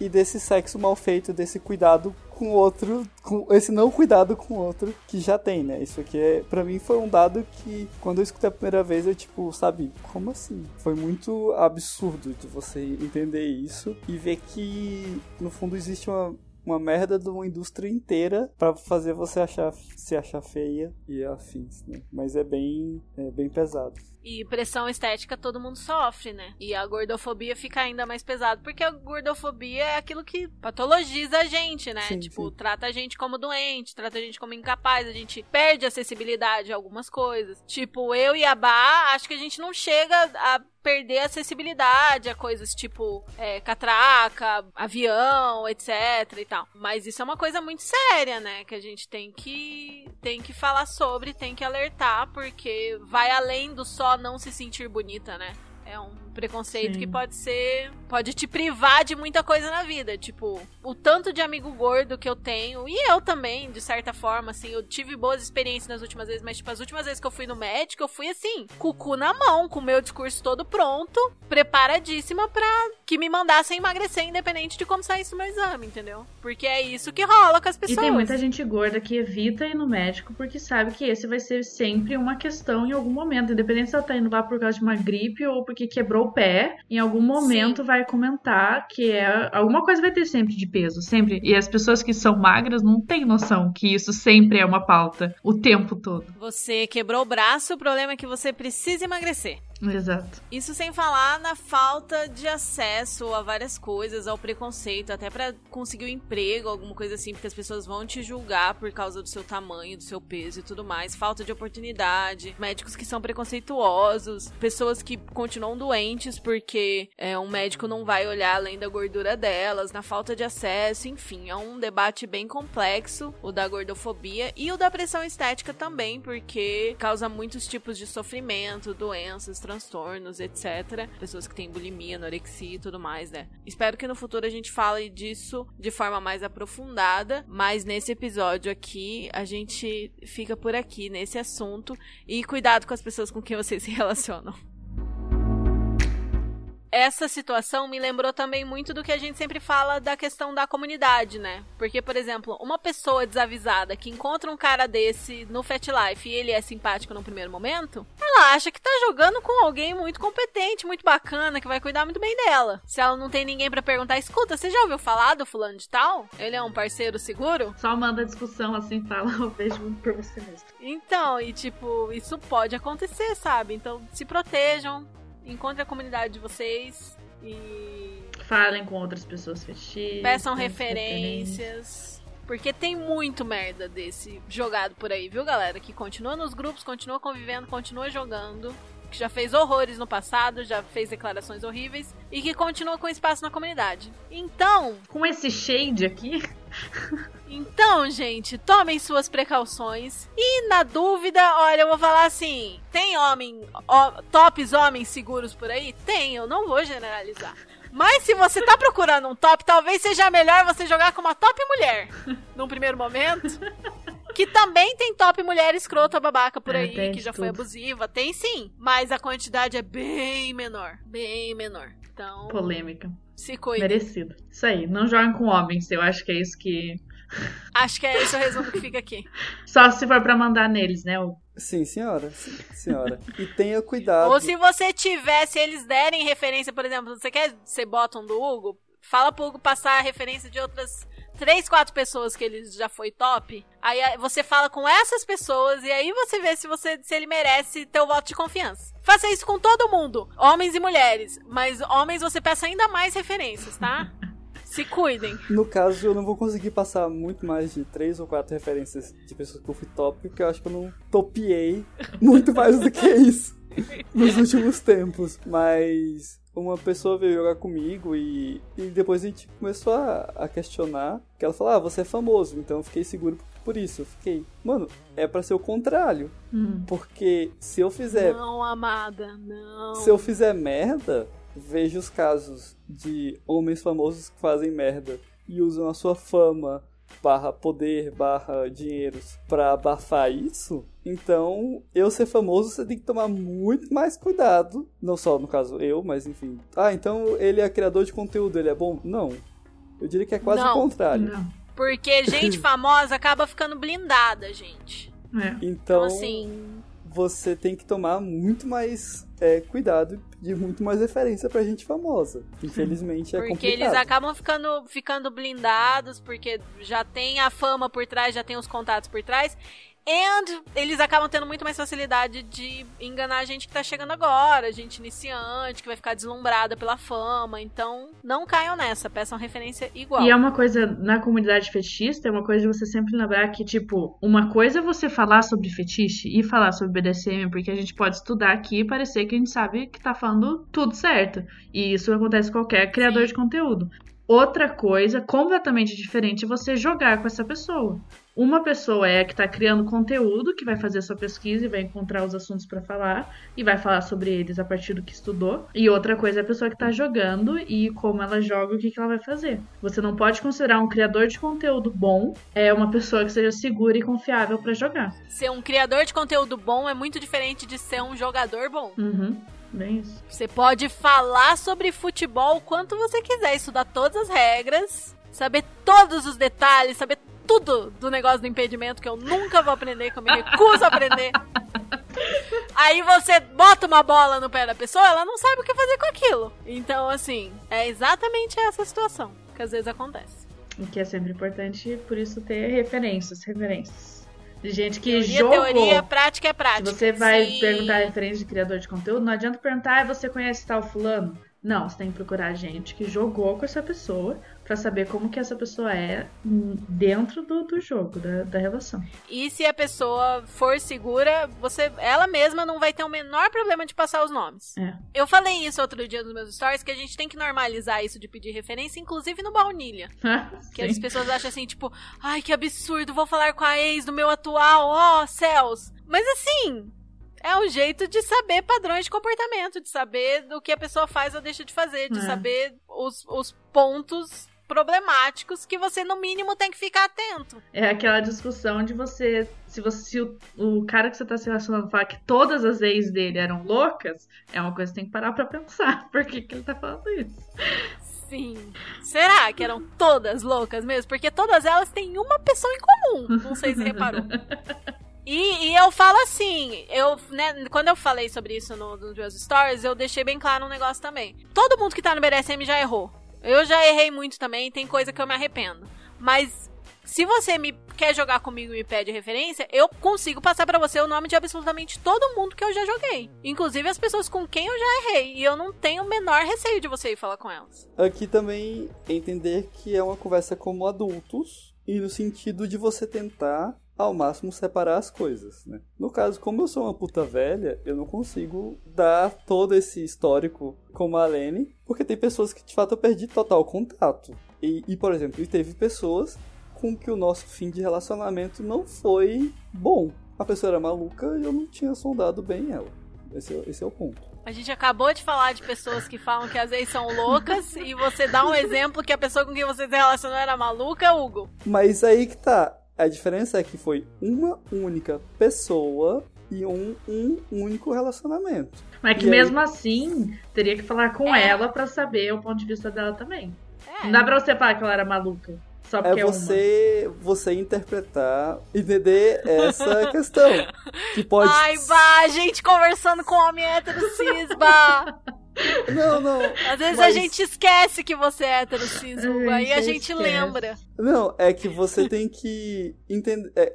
E desse sexo mal feito, desse cuidado com outro, com esse não cuidado com outro que já tem, né? Isso aqui é, para mim foi um dado que quando eu escutei a primeira vez eu tipo, sabe, como assim? Foi muito absurdo de você entender isso e ver que no fundo existe uma uma merda de uma indústria inteira pra fazer você achar se achar feia e afins, né? Mas é bem é bem pesado. E pressão estética todo mundo sofre, né? E a gordofobia fica ainda mais pesado, porque a gordofobia é aquilo que patologiza a gente, né? Sim, tipo, sim. trata a gente como doente, trata a gente como incapaz, a gente perde acessibilidade a algumas coisas. Tipo, eu e a Bá, acho que a gente não chega a perder acessibilidade a coisas tipo é, catraca, avião, etc e tal. Mas isso é uma coisa muito séria, né? Que a gente tem que tem que falar sobre, tem que alertar, porque vai além do só não se sentir bonita, né? É um preconceito Sim. que pode ser. Pode te privar de muita coisa na vida. Tipo, o tanto de amigo gordo que eu tenho, e eu também, de certa forma, assim, eu tive boas experiências nas últimas vezes, mas, tipo, as últimas vezes que eu fui no médico, eu fui assim, com o cu na mão, com o meu discurso todo pronto, preparadíssima pra que me mandassem emagrecer, independente de como saísse o meu exame, entendeu? Porque é isso que rola com as E pessoas. tem muita gente gorda que evita ir no médico porque sabe que esse vai ser sempre uma questão em algum momento. Independente se ela tá indo lá por causa de uma gripe ou porque quebrou o pé, em algum momento vai comentar que é. Alguma coisa vai ter sempre de peso, sempre. E as pessoas que são magras não têm noção que isso sempre é uma pauta o tempo todo. Você quebrou o braço, o problema é que você precisa emagrecer. Exato. Isso sem falar na falta de acesso a várias coisas, ao preconceito, até pra conseguir um emprego, alguma coisa assim, porque as pessoas vão te julgar por causa do seu tamanho, do seu peso e tudo mais. Falta de oportunidade, médicos que são preconceituosos, pessoas que continuam doentes porque é, um médico não vai olhar além da gordura delas, na falta de acesso, enfim, é um debate bem complexo, o da gordofobia e o da pressão estética também, porque causa muitos tipos de sofrimento, doenças, transtornos, etc. Pessoas que têm bulimia, anorexia e tudo mais, né? Espero que no futuro a gente fale disso de forma mais aprofundada, mas nesse episódio aqui a gente fica por aqui nesse assunto e cuidado com as pessoas com quem vocês se relacionam. Essa situação me lembrou também muito do que a gente sempre fala da questão da comunidade, né? Porque, por exemplo, uma pessoa desavisada que encontra um cara desse no Fat Life e ele é simpático no primeiro momento, ela acha que tá jogando com alguém muito competente, muito bacana, que vai cuidar muito bem dela. Se ela não tem ninguém pra perguntar, escuta, você já ouviu falar do fulano de tal? Ele é um parceiro seguro? Só manda discussão assim, fala, eu vejo por você mesmo. Então, e tipo, isso pode acontecer, sabe? Então, se protejam, encontrem a comunidade de vocês e Falem com outras pessoas fetichistas. peçam referências. Porque tem muito merda desse jogado por aí, viu, galera? Que continua nos grupos, continua convivendo, continua jogando. Que já fez horrores no passado, já fez declarações horríveis. E que continua com espaço na comunidade. Então, Com esse shade aqui, Então, gente, tomem suas precauções. E na dúvida, olha, eu vou falar assim: tem homem, ó, tops homens seguros por aí? Tem, eu não vou generalizar. Mas se você tá procurando um top, talvez seja melhor você jogar com uma top mulher num primeiro momento. Que também tem top mulher escrota babaca por É, aí, que já foi tudo. abusiva. Tem sim, mas a quantidade é bem menor. Bem menor. Então, polêmica. se cuide. Merecido. Isso aí, não joguem com homens, eu acho que é isso que. Acho que é esse o resumo que fica aqui. Só se for pra mandar neles, né? o- Sim, senhora. Sim, senhora. E tenha cuidado. Ou se você tiver, se eles derem referência, por exemplo, você quer ser bottom do Hugo, fala pro Hugo passar a referência de outras três, quatro pessoas que ele já foi top. Aí você fala com essas pessoas e aí você vê se você se ele merece teu voto de confiança. Faça isso com todo mundo, homens e mulheres, mas homens você peça ainda mais referências, tá? se cuidem. No caso, eu não vou conseguir passar muito mais de três ou quatro referências de pessoas que eu fui top, porque eu acho que eu não topiei muito mais do que isso. nos últimos tempos. Mas uma pessoa veio jogar comigo e, e depois a gente começou a, a questionar. Que ela falou, ah, você é famoso, então eu fiquei seguro por isso. Eu fiquei, mano, é para ser o contrário. Hum. Porque se eu fizer. Não, amada, não. Se eu fizer merda, vejo os casos de homens famosos que fazem merda e usam a sua fama barra poder, barra dinheiros pra abafar isso, então eu ser famoso você tem que tomar muito mais cuidado. Não só no caso eu, mas enfim. Ah, então ele é criador de conteúdo, ele é bom? Não. Eu diria que é quase Não. o contrário. Não. Porque gente famosa acaba ficando blindada, gente. É. Então, Então, assim, você tem que tomar muito mais é, cuidado e pedir muito mais referência pra gente famosa. Infelizmente é porque complicado. eles acabam ficando, ficando blindados, porque já tem a fama por trás, já tem os contatos por trás. And eles acabam tendo muito mais facilidade de enganar a gente que tá chegando agora, gente iniciante, que vai ficar deslumbrada pela fama. Então, não caiam nessa, peçam referência igual. E é uma coisa, na comunidade fetichista, é uma coisa de você sempre lembrar que, tipo, uma coisa é você falar sobre fetiche e falar sobre BDSM, porque a gente pode estudar aqui e parecer que a gente sabe que tá falando tudo certo. E isso acontece com qualquer criador de conteúdo. Outra coisa completamente diferente é você jogar com essa pessoa. Uma pessoa é a que está criando conteúdo, que vai fazer a sua pesquisa e vai encontrar os assuntos para falar e vai falar sobre eles a partir do que estudou. E outra coisa é a pessoa que está jogando e como ela joga, o que, que ela vai fazer. Você não pode considerar um criador de conteúdo bom é uma pessoa que seja segura e confiável para jogar. Ser um criador de conteúdo bom é muito diferente de ser um jogador bom. Uhum. Bem isso. Você pode falar sobre futebol o quanto você quiser, estudar todas as regras, saber todos os detalhes, saber tudo do negócio do impedimento que eu nunca vou aprender, que eu me recuso a aprender. Aí você bota uma bola no pé da pessoa, ela não sabe o que fazer com aquilo. Então, assim, é exatamente essa situação que às vezes acontece. O que é sempre importante, por isso ter referências, referências. De gente que Teoria, jogou. teoria, prática é prática. Se você vai Sim. perguntar referência de criador de conteúdo, não adianta perguntar, ah, você conhece tal fulano? Não, você tem que procurar gente que jogou com essa pessoa pra saber como que essa pessoa é dentro do, do jogo, da, da relação. E se a pessoa for segura, você, ela mesma não vai ter o menor problema de passar os nomes. É. Eu falei isso outro dia nos meus stories, que a gente tem que normalizar isso de pedir referência, inclusive no baunilha. Que as pessoas acham assim, tipo, ai, que absurdo, vou falar com a ex do meu atual, ó, céus. Mas assim, é um jeito de saber padrões de comportamento, de saber do que a pessoa faz ou deixa de fazer, de É. saber os, os pontos problemáticos que você, no mínimo, tem que ficar atento. É aquela discussão de você. Se você se o, o cara que você tá se relacionando falar que todas as ex dele eram loucas, é uma coisa que você tem que parar pra pensar. Por que, que ele tá falando isso? Sim. Será que eram todas loucas mesmo? Porque todas elas têm uma pessoa em comum. Não sei se reparou. E, e eu falo assim, eu, né, quando eu falei sobre isso no, nos meus stories, eu deixei bem claro um negócio também. Todo mundo que tá no BDSM já errou. Eu já errei muito também, tem coisa que eu me arrependo. Mas se você me quer jogar comigo e me pede referência, eu consigo passar pra você o nome de absolutamente todo mundo que eu já joguei. Inclusive as pessoas com quem eu já errei. E eu não tenho o menor receio de você ir falar com elas. Aqui também entender que é uma conversa como adultos e no sentido de você tentar ao máximo separar as coisas, né? No caso, como eu sou uma puta velha, eu não consigo dar todo esse histórico como a Lene, porque tem pessoas que de fato eu perdi total contato. E, e, por exemplo, teve pessoas com que o nosso fim de relacionamento não foi bom. A pessoa era maluca e eu não tinha sondado bem ela. Esse, é- esse é o ponto. A gente acabou de falar de pessoas que falam que às vezes são loucas e você dá um exemplo que a pessoa com quem você se relacionou era maluca, Hugo. Mas aí que tá. A diferença é que foi uma única pessoa e um, um único relacionamento. Mas que E aí? mesmo assim, teria que falar com É. ela pra saber o ponto de vista dela também. É. Não dá pra você falar que ela era maluca. Só porque É é, uma. você, você interpretar, entender essa questão. Que pode. Ai, bah, gente conversando com homem hétero cis, bah. Não, não. Às vezes mas- a gente esquece que você é hétero cis, Hugo, A aí a gente gente esquece. lembra. Não, é que você tem que entender. É,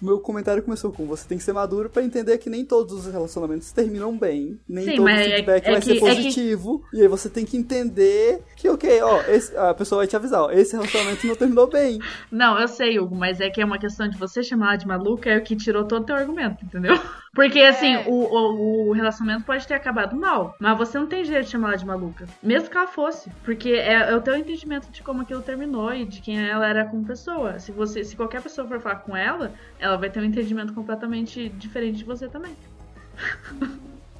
meu comentário começou com você tem que ser maduro pra entender que nem todos os relacionamentos terminam bem. Nem Sim, todo mas é- feedback é vai que- ser é que- positivo. E aí você tem que entender que, ok, ó, esse- a pessoa vai te avisar, ó, esse relacionamento não terminou bem. Não, eu sei, Hugo, mas é que é uma questão de você chamar ela de maluca é o que tirou todo o teu argumento, entendeu? Porque, assim, É. o, o, o relacionamento pode ter acabado mal, mas você não tem jeito de chamar ela de maluca. Mesmo que ela fosse. Porque é, é o teu entendimento de como aquilo terminou e de quem ela era como pessoa. Se você, se qualquer pessoa for falar com ela, ela vai ter um entendimento completamente diferente de você também.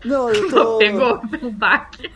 Não, eu tô. Pegou o baque.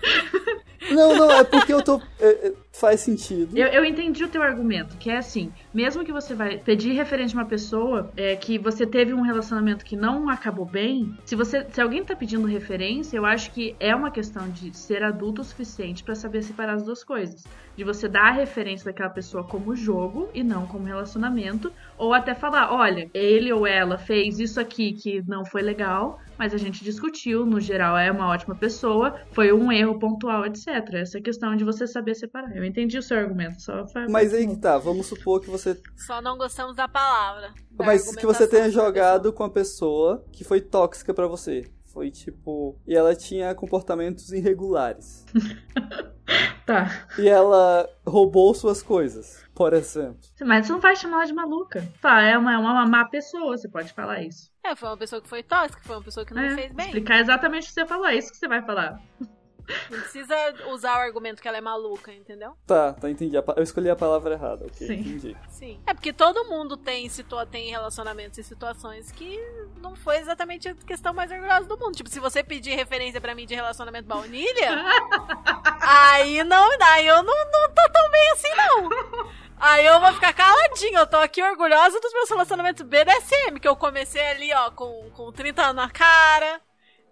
Não, não, é porque eu tô. é, é, faz sentido. Eu, eu entendi o teu argumento, que é assim, mesmo que você vai pedir referente a uma pessoa é, que você teve um relacionamento que não acabou bem, se você se alguém tá pedindo referência, eu acho que é uma questão de ser adulto o suficiente pra saber separar as duas coisas. De você dar a referência daquela pessoa como jogo e não como relacionamento, ou até falar, olha, ele ou ela fez isso aqui que não foi legal, mas a gente discutiu, no geral é uma ótima pessoa, foi um erro pontual, etc. Essa questão de você saber separar. Eu entendi o seu argumento, só foi. Mas aí que tá, vamos supor que você. Só não gostamos da palavra. da Mas que você tenha jogado com a pessoa que foi tóxica pra você. Foi tipo. E ela tinha comportamentos irregulares. Tá. E ela roubou suas coisas, por exemplo. Mas você não vai chamar ela de maluca. Tá, é uma, é uma má pessoa, você pode falar isso. É, foi uma pessoa que foi tóxica, foi uma pessoa que não É, fez bem. Explicar exatamente o que você falou, é isso que você vai falar. Não precisa usar o argumento que ela é maluca, entendeu? Tá, tá, entendi. Eu escolhi a palavra errada, ok, Sim. entendi. Sim. É porque todo mundo tem, situa tem relacionamentos e situações que não foi exatamente a questão mais orgulhosa do mundo. Tipo, se você pedir referência pra mim de relacionamento baunilha, aí não, aí eu não, não tô tão bem assim, não. Aí eu vou ficar caladinha. Eu tô aqui orgulhosa dos meus relacionamentos BDSM, que eu comecei ali, ó, com, com 30 anos na cara,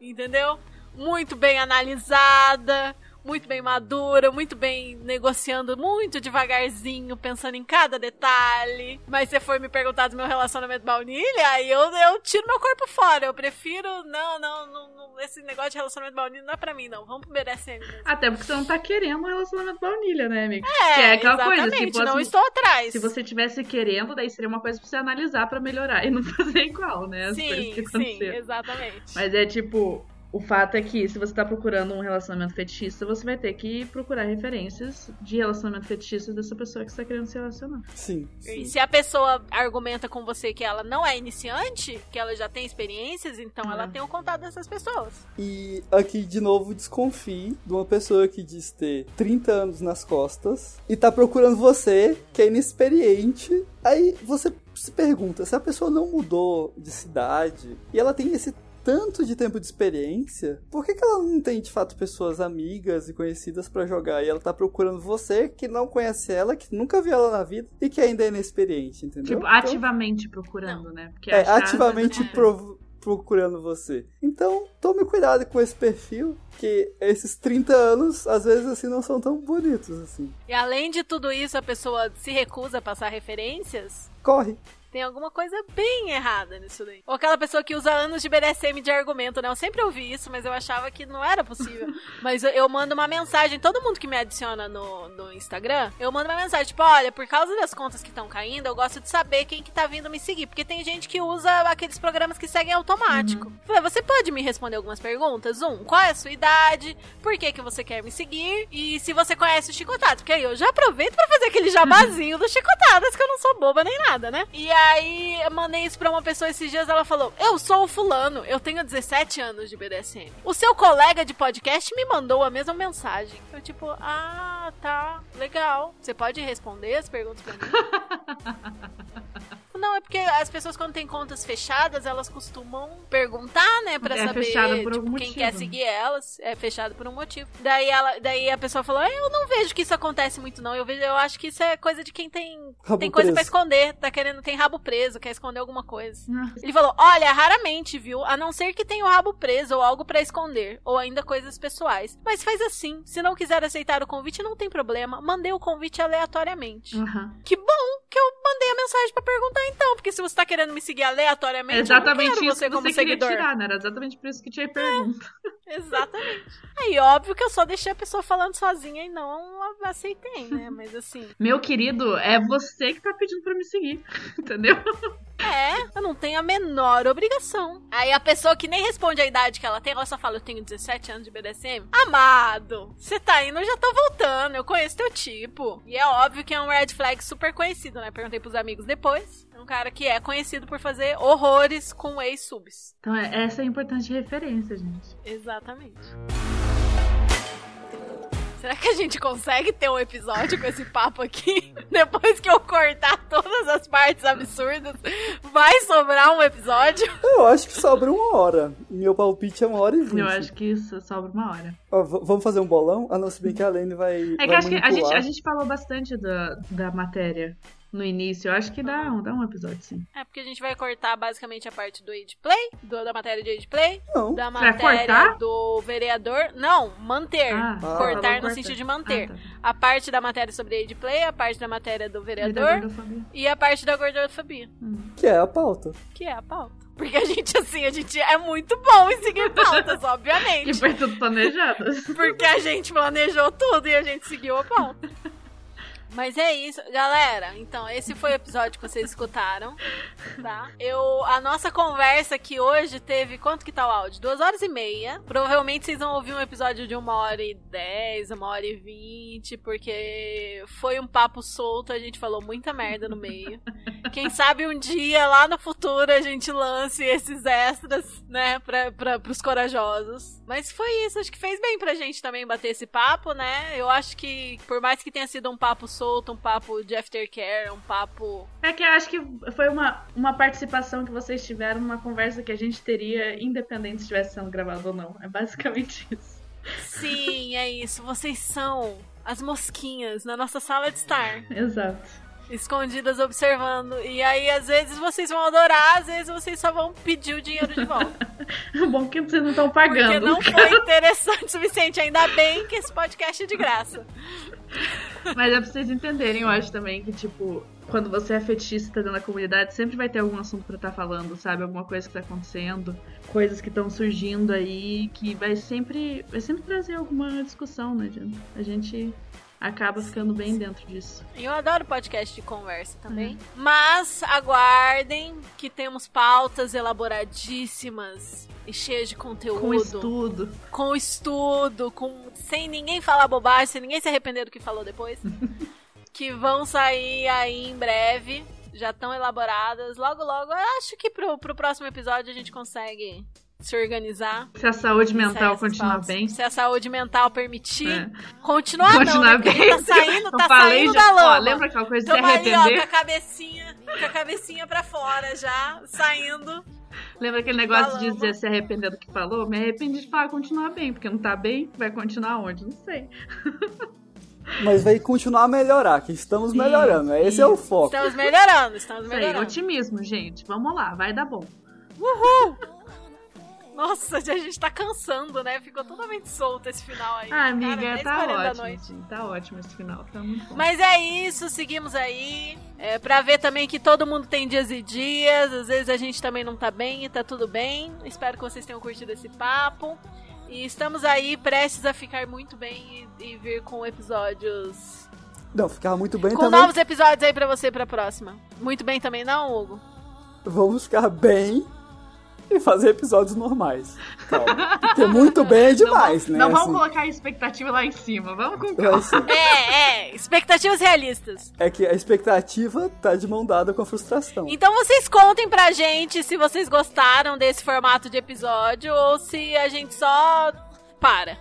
entendeu? Muito bem analisada, muito bem madura, muito bem negociando, muito devagarzinho, pensando em cada detalhe. Mas se for me perguntar do meu relacionamento baunilha, aí eu, eu tiro meu corpo fora. Eu prefiro, não, não, não, não, esse negócio de relacionamento baunilha não é pra mim, não. Vamos pro BDSM mesmo. Até porque você não tá querendo um relacionamento baunilha, né, amiga? É, que é aquela coisa, fosse- não estou atrás. Se você tivesse querendo, daí seria uma coisa pra você analisar pra melhorar e não fazer igual, né? As Sim, sim, exatamente. Mas é tipo, o fato é que se você tá procurando um relacionamento fetichista, você vai ter que procurar referências de relacionamento fetichista dessa pessoa que você tá querendo se relacionar. Sim. E sim. se a pessoa argumenta com você que ela não é iniciante, que ela já tem experiências, então ela Uhum. tem o contato dessas pessoas. E aqui, de novo, desconfie de uma pessoa que diz ter 30 anos nas costas e tá procurando você, que é inexperiente. Aí você se pergunta, se a pessoa não mudou de cidade e ela tem esse tanto de tempo de experiência, por que, que ela não tem de fato pessoas amigas e conhecidas pra jogar? E ela tá procurando você, que não conhece ela, que nunca viu ela na vida e que ainda é inexperiente, entendeu? Tipo, Então- ativamente procurando, né? Porque é, ativamente é. prov- procurando você. Então, tome cuidado com esse perfil, que esses 30 anos, às vezes, assim, não são tão bonitos, assim. E além de tudo isso, a pessoa se recusa a passar referências. Corre. Tem alguma coisa bem errada nisso daí. Ou aquela pessoa que usa anos de BDSM de argumento, né? Eu sempre ouvi isso, mas eu achava que não era possível. mas eu, eu mando uma mensagem, todo mundo que me adiciona no, no Instagram, eu mando uma mensagem, tipo, olha, por causa das contas que estão caindo, eu gosto de saber quem que tá vindo me seguir. Porque tem gente que usa aqueles programas que seguem automático. Falei, você pode me responder algumas perguntas? Um, qual é a sua idade? Por que que você quer me seguir? E se você conhece o Chicotadas? Porque aí eu já aproveito pra fazer aquele jabazinho do Chicotadas, que eu não sou boba nem nada, né? E aí eu mandei isso pra uma pessoa esses dias, ela falou: Eu sou o fulano, eu tenho 17 anos de BDSM. O seu colega de podcast me mandou a mesma mensagem. Eu, tipo, ah, tá, legal. Você pode responder as perguntas pra mim? Não, é porque as pessoas quando têm contas fechadas, elas costumam perguntar, né, pra É saber fechada por tipo, algum quem motivo, quer seguir elas. É fechado por um motivo. Daí ela, daí a pessoa falou: "Ah, "Eu não vejo que isso acontece muito não. Eu vejo, eu acho que isso é coisa de quem tem Rabo tem coisa pra preso. esconder, tá querendo, tem rabo preso, quer esconder alguma coisa". Ah, Ele falou: "Olha, raramente, viu? A não ser que tenha o rabo preso ou algo pra esconder, ou ainda coisas pessoais. Mas faz assim, se não quiser aceitar o convite, não tem problema. Mandei o convite aleatoriamente". aham. Que bom que eu mandei a mensagem pra perguntar então. Porque se você tá querendo me seguir aleatoriamente, É exatamente eu não quero você que como você seguidor. tirar, né? Era exatamente por isso que tinha pergunta. Exatamente. Aí, óbvio que eu só deixei a pessoa falando sozinha e não aceitei, né? Mas assim, Meu querido, é você que tá pedindo pra me seguir, entendeu? É, eu não tenho a menor obrigação. Aí a pessoa que nem responde a idade que ela tem, ela só fala, eu tenho 17 anos de BDSM. Amado, você tá indo, eu já tô voltando, eu conheço teu tipo. E é óbvio que é um red flag super conhecido, né? Perguntei pros amigos depois. É um cara que é conhecido por fazer horrores com ex-subs. Então, é- essa é a importante referência, gente. Exatamente. Será que a gente consegue ter um episódio com esse papo aqui? Depois que eu cortar todas as partes absurdas, vai sobrar um episódio? Eu acho que sobra uma hora. Meu palpite é uma hora e vinte. Eu acho que isso sobra uma hora. Vamos fazer um bolão? Ah, não, se bem que a Lane vai. É que vai acho que a gente, manipular. a gente falou bastante da, da matéria no início. Eu acho que dá, dá um episódio, sim. É porque a gente vai cortar basicamente a parte do Age Play, do- da matéria de Age Play, Não. da vai matéria cortar? do vereador. Não, manter. Ah, cortar falou no cortar. sentido de manter. Ah, tá. A parte da matéria sobre Age Play, a parte da matéria do vereador e a parte da gordofobia. Que é a pauta. Que é a pauta. Porque a gente, assim, a gente é muito bom em seguir pautas, obviamente. foi tudo planejado. Porque a gente planejou tudo e a gente seguiu a pauta. Mas é isso, galera. Então, esse foi o episódio que vocês escutaram, tá? Eu, a nossa conversa aqui hoje teve, quanto que tá o áudio? Duas horas e meia. Provavelmente vocês vão ouvir um episódio de uma hora e dez, uma hora e vinte, porque foi um papo solto, a gente falou muita merda no meio. Quem sabe um dia, lá no futuro, a gente lance esses extras, né, pra, pra, pros corajosos. Mas foi isso, acho que fez bem pra gente também bater esse papo, né? Eu acho que, por mais que tenha sido um papo solto, um papo de aftercare, um papo. É que eu acho que foi uma, uma participação que vocês tiveram numa conversa que a gente teria, independente se estivesse sendo gravado ou não. É basicamente isso. Sim, é isso, vocês são as mosquinhas na nossa sala de estar. Exato. escondidas observando. E aí, às vezes, vocês vão adorar, às vezes vocês só vão pedir o dinheiro de volta. Bom que vocês não estão Porque pagando. não foi interessante o suficiente. Ainda bem que esse podcast é de graça. Mas é pra vocês entenderem, eu acho também que, tipo, quando você é fetichista dentro da comunidade, sempre vai ter algum assunto pra estar falando, sabe? Alguma coisa que tá acontecendo, coisas que estão surgindo aí, que vai sempre, vai sempre trazer alguma discussão, né, gente? A gente acaba ficando bem dentro disso. Eu adoro podcast de conversa também. Mas aguardem que temos pautas elaboradíssimas e cheias de conteúdo. Com estudo. com estudo, com sem ninguém falar bobagem, sem ninguém se arrepender do que falou depois. que vão sair aí em breve. Já estão elaboradas. Logo, logo, eu acho que pro, pro próximo episódio a gente consegue se organizar. Se a saúde mental continuar pautas. bem. Se a saúde mental permitir. É. Continuar, não, Continuar né? Porque bem. Tá saindo, tá falei saindo já- da ó, lama. lembra aquela coisa de se Tamo ali, ó, com arrepender? a cabecinha, com a cabecinha pra fora já, saindo. Lembra aquele negócio de dizer se arrepender do que falou? Me arrependi de falar continuar bem, porque não tá bem, vai continuar onde? Não sei. Mas vai continuar a melhorar, que estamos Sim, melhorando. Esse é o foco. Estamos melhorando, estamos melhorando. otimismo, gente. Vamos lá, vai dar bom. Nossa, a gente tá cansando, né? Ficou totalmente solto esse final aí. Ah, amiga, Cara, 10 tá 40 da ótimo. sim, tá ótimo esse final, tá muito bom. Mas é isso, seguimos aí. É, pra ver também que todo mundo tem dias e dias. Às vezes a gente também não tá bem e tá tudo bem. Espero que vocês tenham curtido esse papo. E estamos aí prestes a ficar muito bem e, e vir com episódios. Não, ficava muito bem Com também. novos episódios aí pra você pra próxima. Muito bem também, não, Hugo? Vamos ficar bem e fazer episódios normais. Calma. Porque muito bem é demais, não, né? Não vamos assim. colocar a expectativa lá em cima, vamos com calma. ser. É, é. Expectativas realistas. É que a expectativa tá de mão dada com a frustração. Então vocês contem pra gente se vocês gostaram desse formato de episódio ou se a gente só para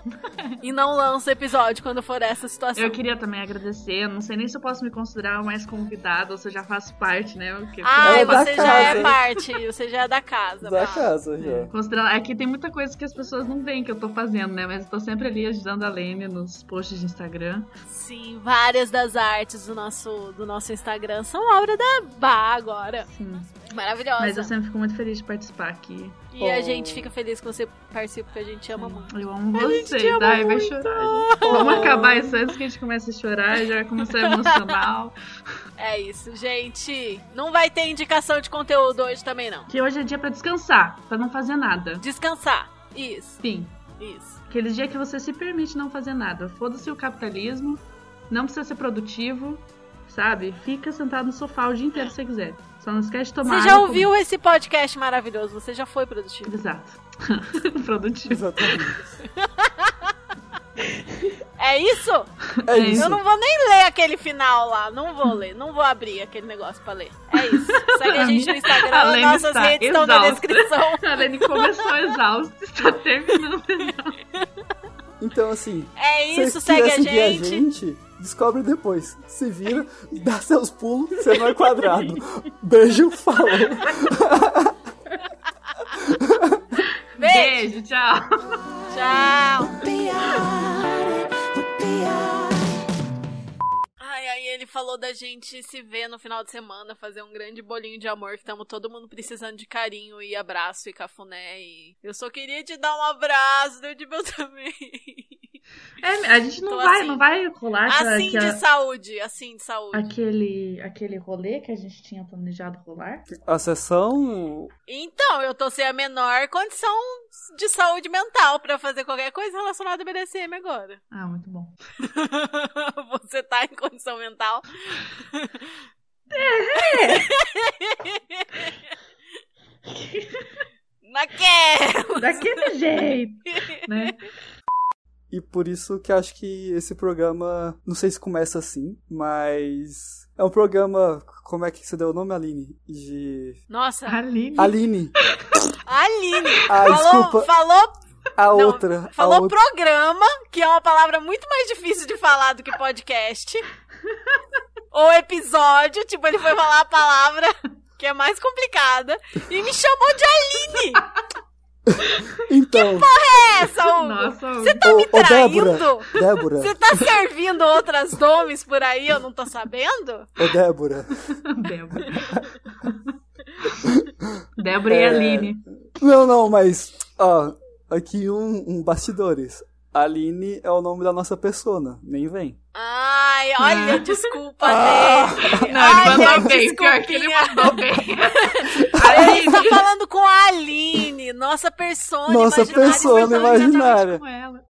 e não lança episódio quando for essa situação. Eu queria também agradecer, não sei nem se eu posso me considerar mais convidada ou se eu já faço parte, né? Porque, Ai, É você já é casa. parte, você já é da casa. Da Paulo. casa, já. Considerando, é que tem muita coisa que as pessoas não veem que eu tô fazendo, né? Mas eu tô sempre ali ajudando a Lene nos posts de Instagram. Sim, várias das artes do nosso, do nosso Instagram são obra da Bá agora. Sim. Maravilhosa. Mas eu sempre fico muito feliz de participar aqui. E a Oh. gente fica feliz que você participe, porque a gente ama muito. Eu amo você. ama vai chorar. gente. Vamos acabar isso antes que a gente comece a chorar, já vai começar emocional. É isso, gente. Não vai ter indicação de conteúdo hoje também, não. Que hoje é dia pra descansar, pra não fazer nada. Descansar. Isso, Sim. isso. Aqueles dias que você se permite não fazer nada. Foda-se o capitalismo, não precisa ser produtivo, sabe? Fica sentado no sofá o dia inteiro se você quiser. Só não esquece de tomar Você já ouviu esse podcast maravilhoso? Você já foi produtivo. Exato. produtivo. Exatamente. É isso? É isso. Eu não vou nem ler aquele final lá. Não vou ler. Não vou abrir aquele negócio pra ler. É isso. Segue a gente no Instagram. A Lene Nossas está redes estão na exausta. descrição. A Lene começou exausta, está terminando. Então, assim, É isso. Segue a seguir a gente. Descobre depois. Se vira, dá seus pulos, você não é quadrado. Beijo, falou. Beijo. Tchau. Tchau. Ai, aí ele falou da gente se ver no final de semana, fazer um grande bolinho de amor, que estamos todo mundo precisando de carinho e abraço e cafuné. E eu só queria te dar um abraço, deu de meu também. É, a gente não Tô vai, assim. não vai rolar Assim de aquela- saúde, assim de saúde. aquele, aquele rolê que a gente tinha planejado rolar. A sessão. Então, eu tô sem a menor condição de saúde mental pra fazer qualquer coisa relacionada ao BDSM agora. Ah, muito bom. Você tá em condição mental? Naquela! Daquele jeito, né? E por isso que acho que esse programa, não sei se começa assim, mas é um programa, como é que você deu o nome, Aline? De Nossa, Aline. Aline, Aline! Ah, falou, desculpa. falou, a não, outra, a falou outra. programa, que é uma palavra muito mais difícil de falar do que podcast. Ou episódio, tipo, ele foi falar a palavra que é mais complicada. E me chamou de Aline! Então, É essa, Hugo? Nossa, Você tá ô, me ô, Débora, traindo? Débora, Você tá servindo outras nomes por aí, eu não tô sabendo? ô Débora. Débora. Débora e É. Aline. Não, não, mas, ó, aqui um, um bastidores. Aline é o nome da nossa persona, nem vem. Ai, olha, Ah. desculpa Ah. dele. Não, Ai, ele mandou gente, bem. Pior que ele mandou bem. Ele tá falando com a Aline, nossa persona Nossa imaginária. persona Falando imaginária. com ela.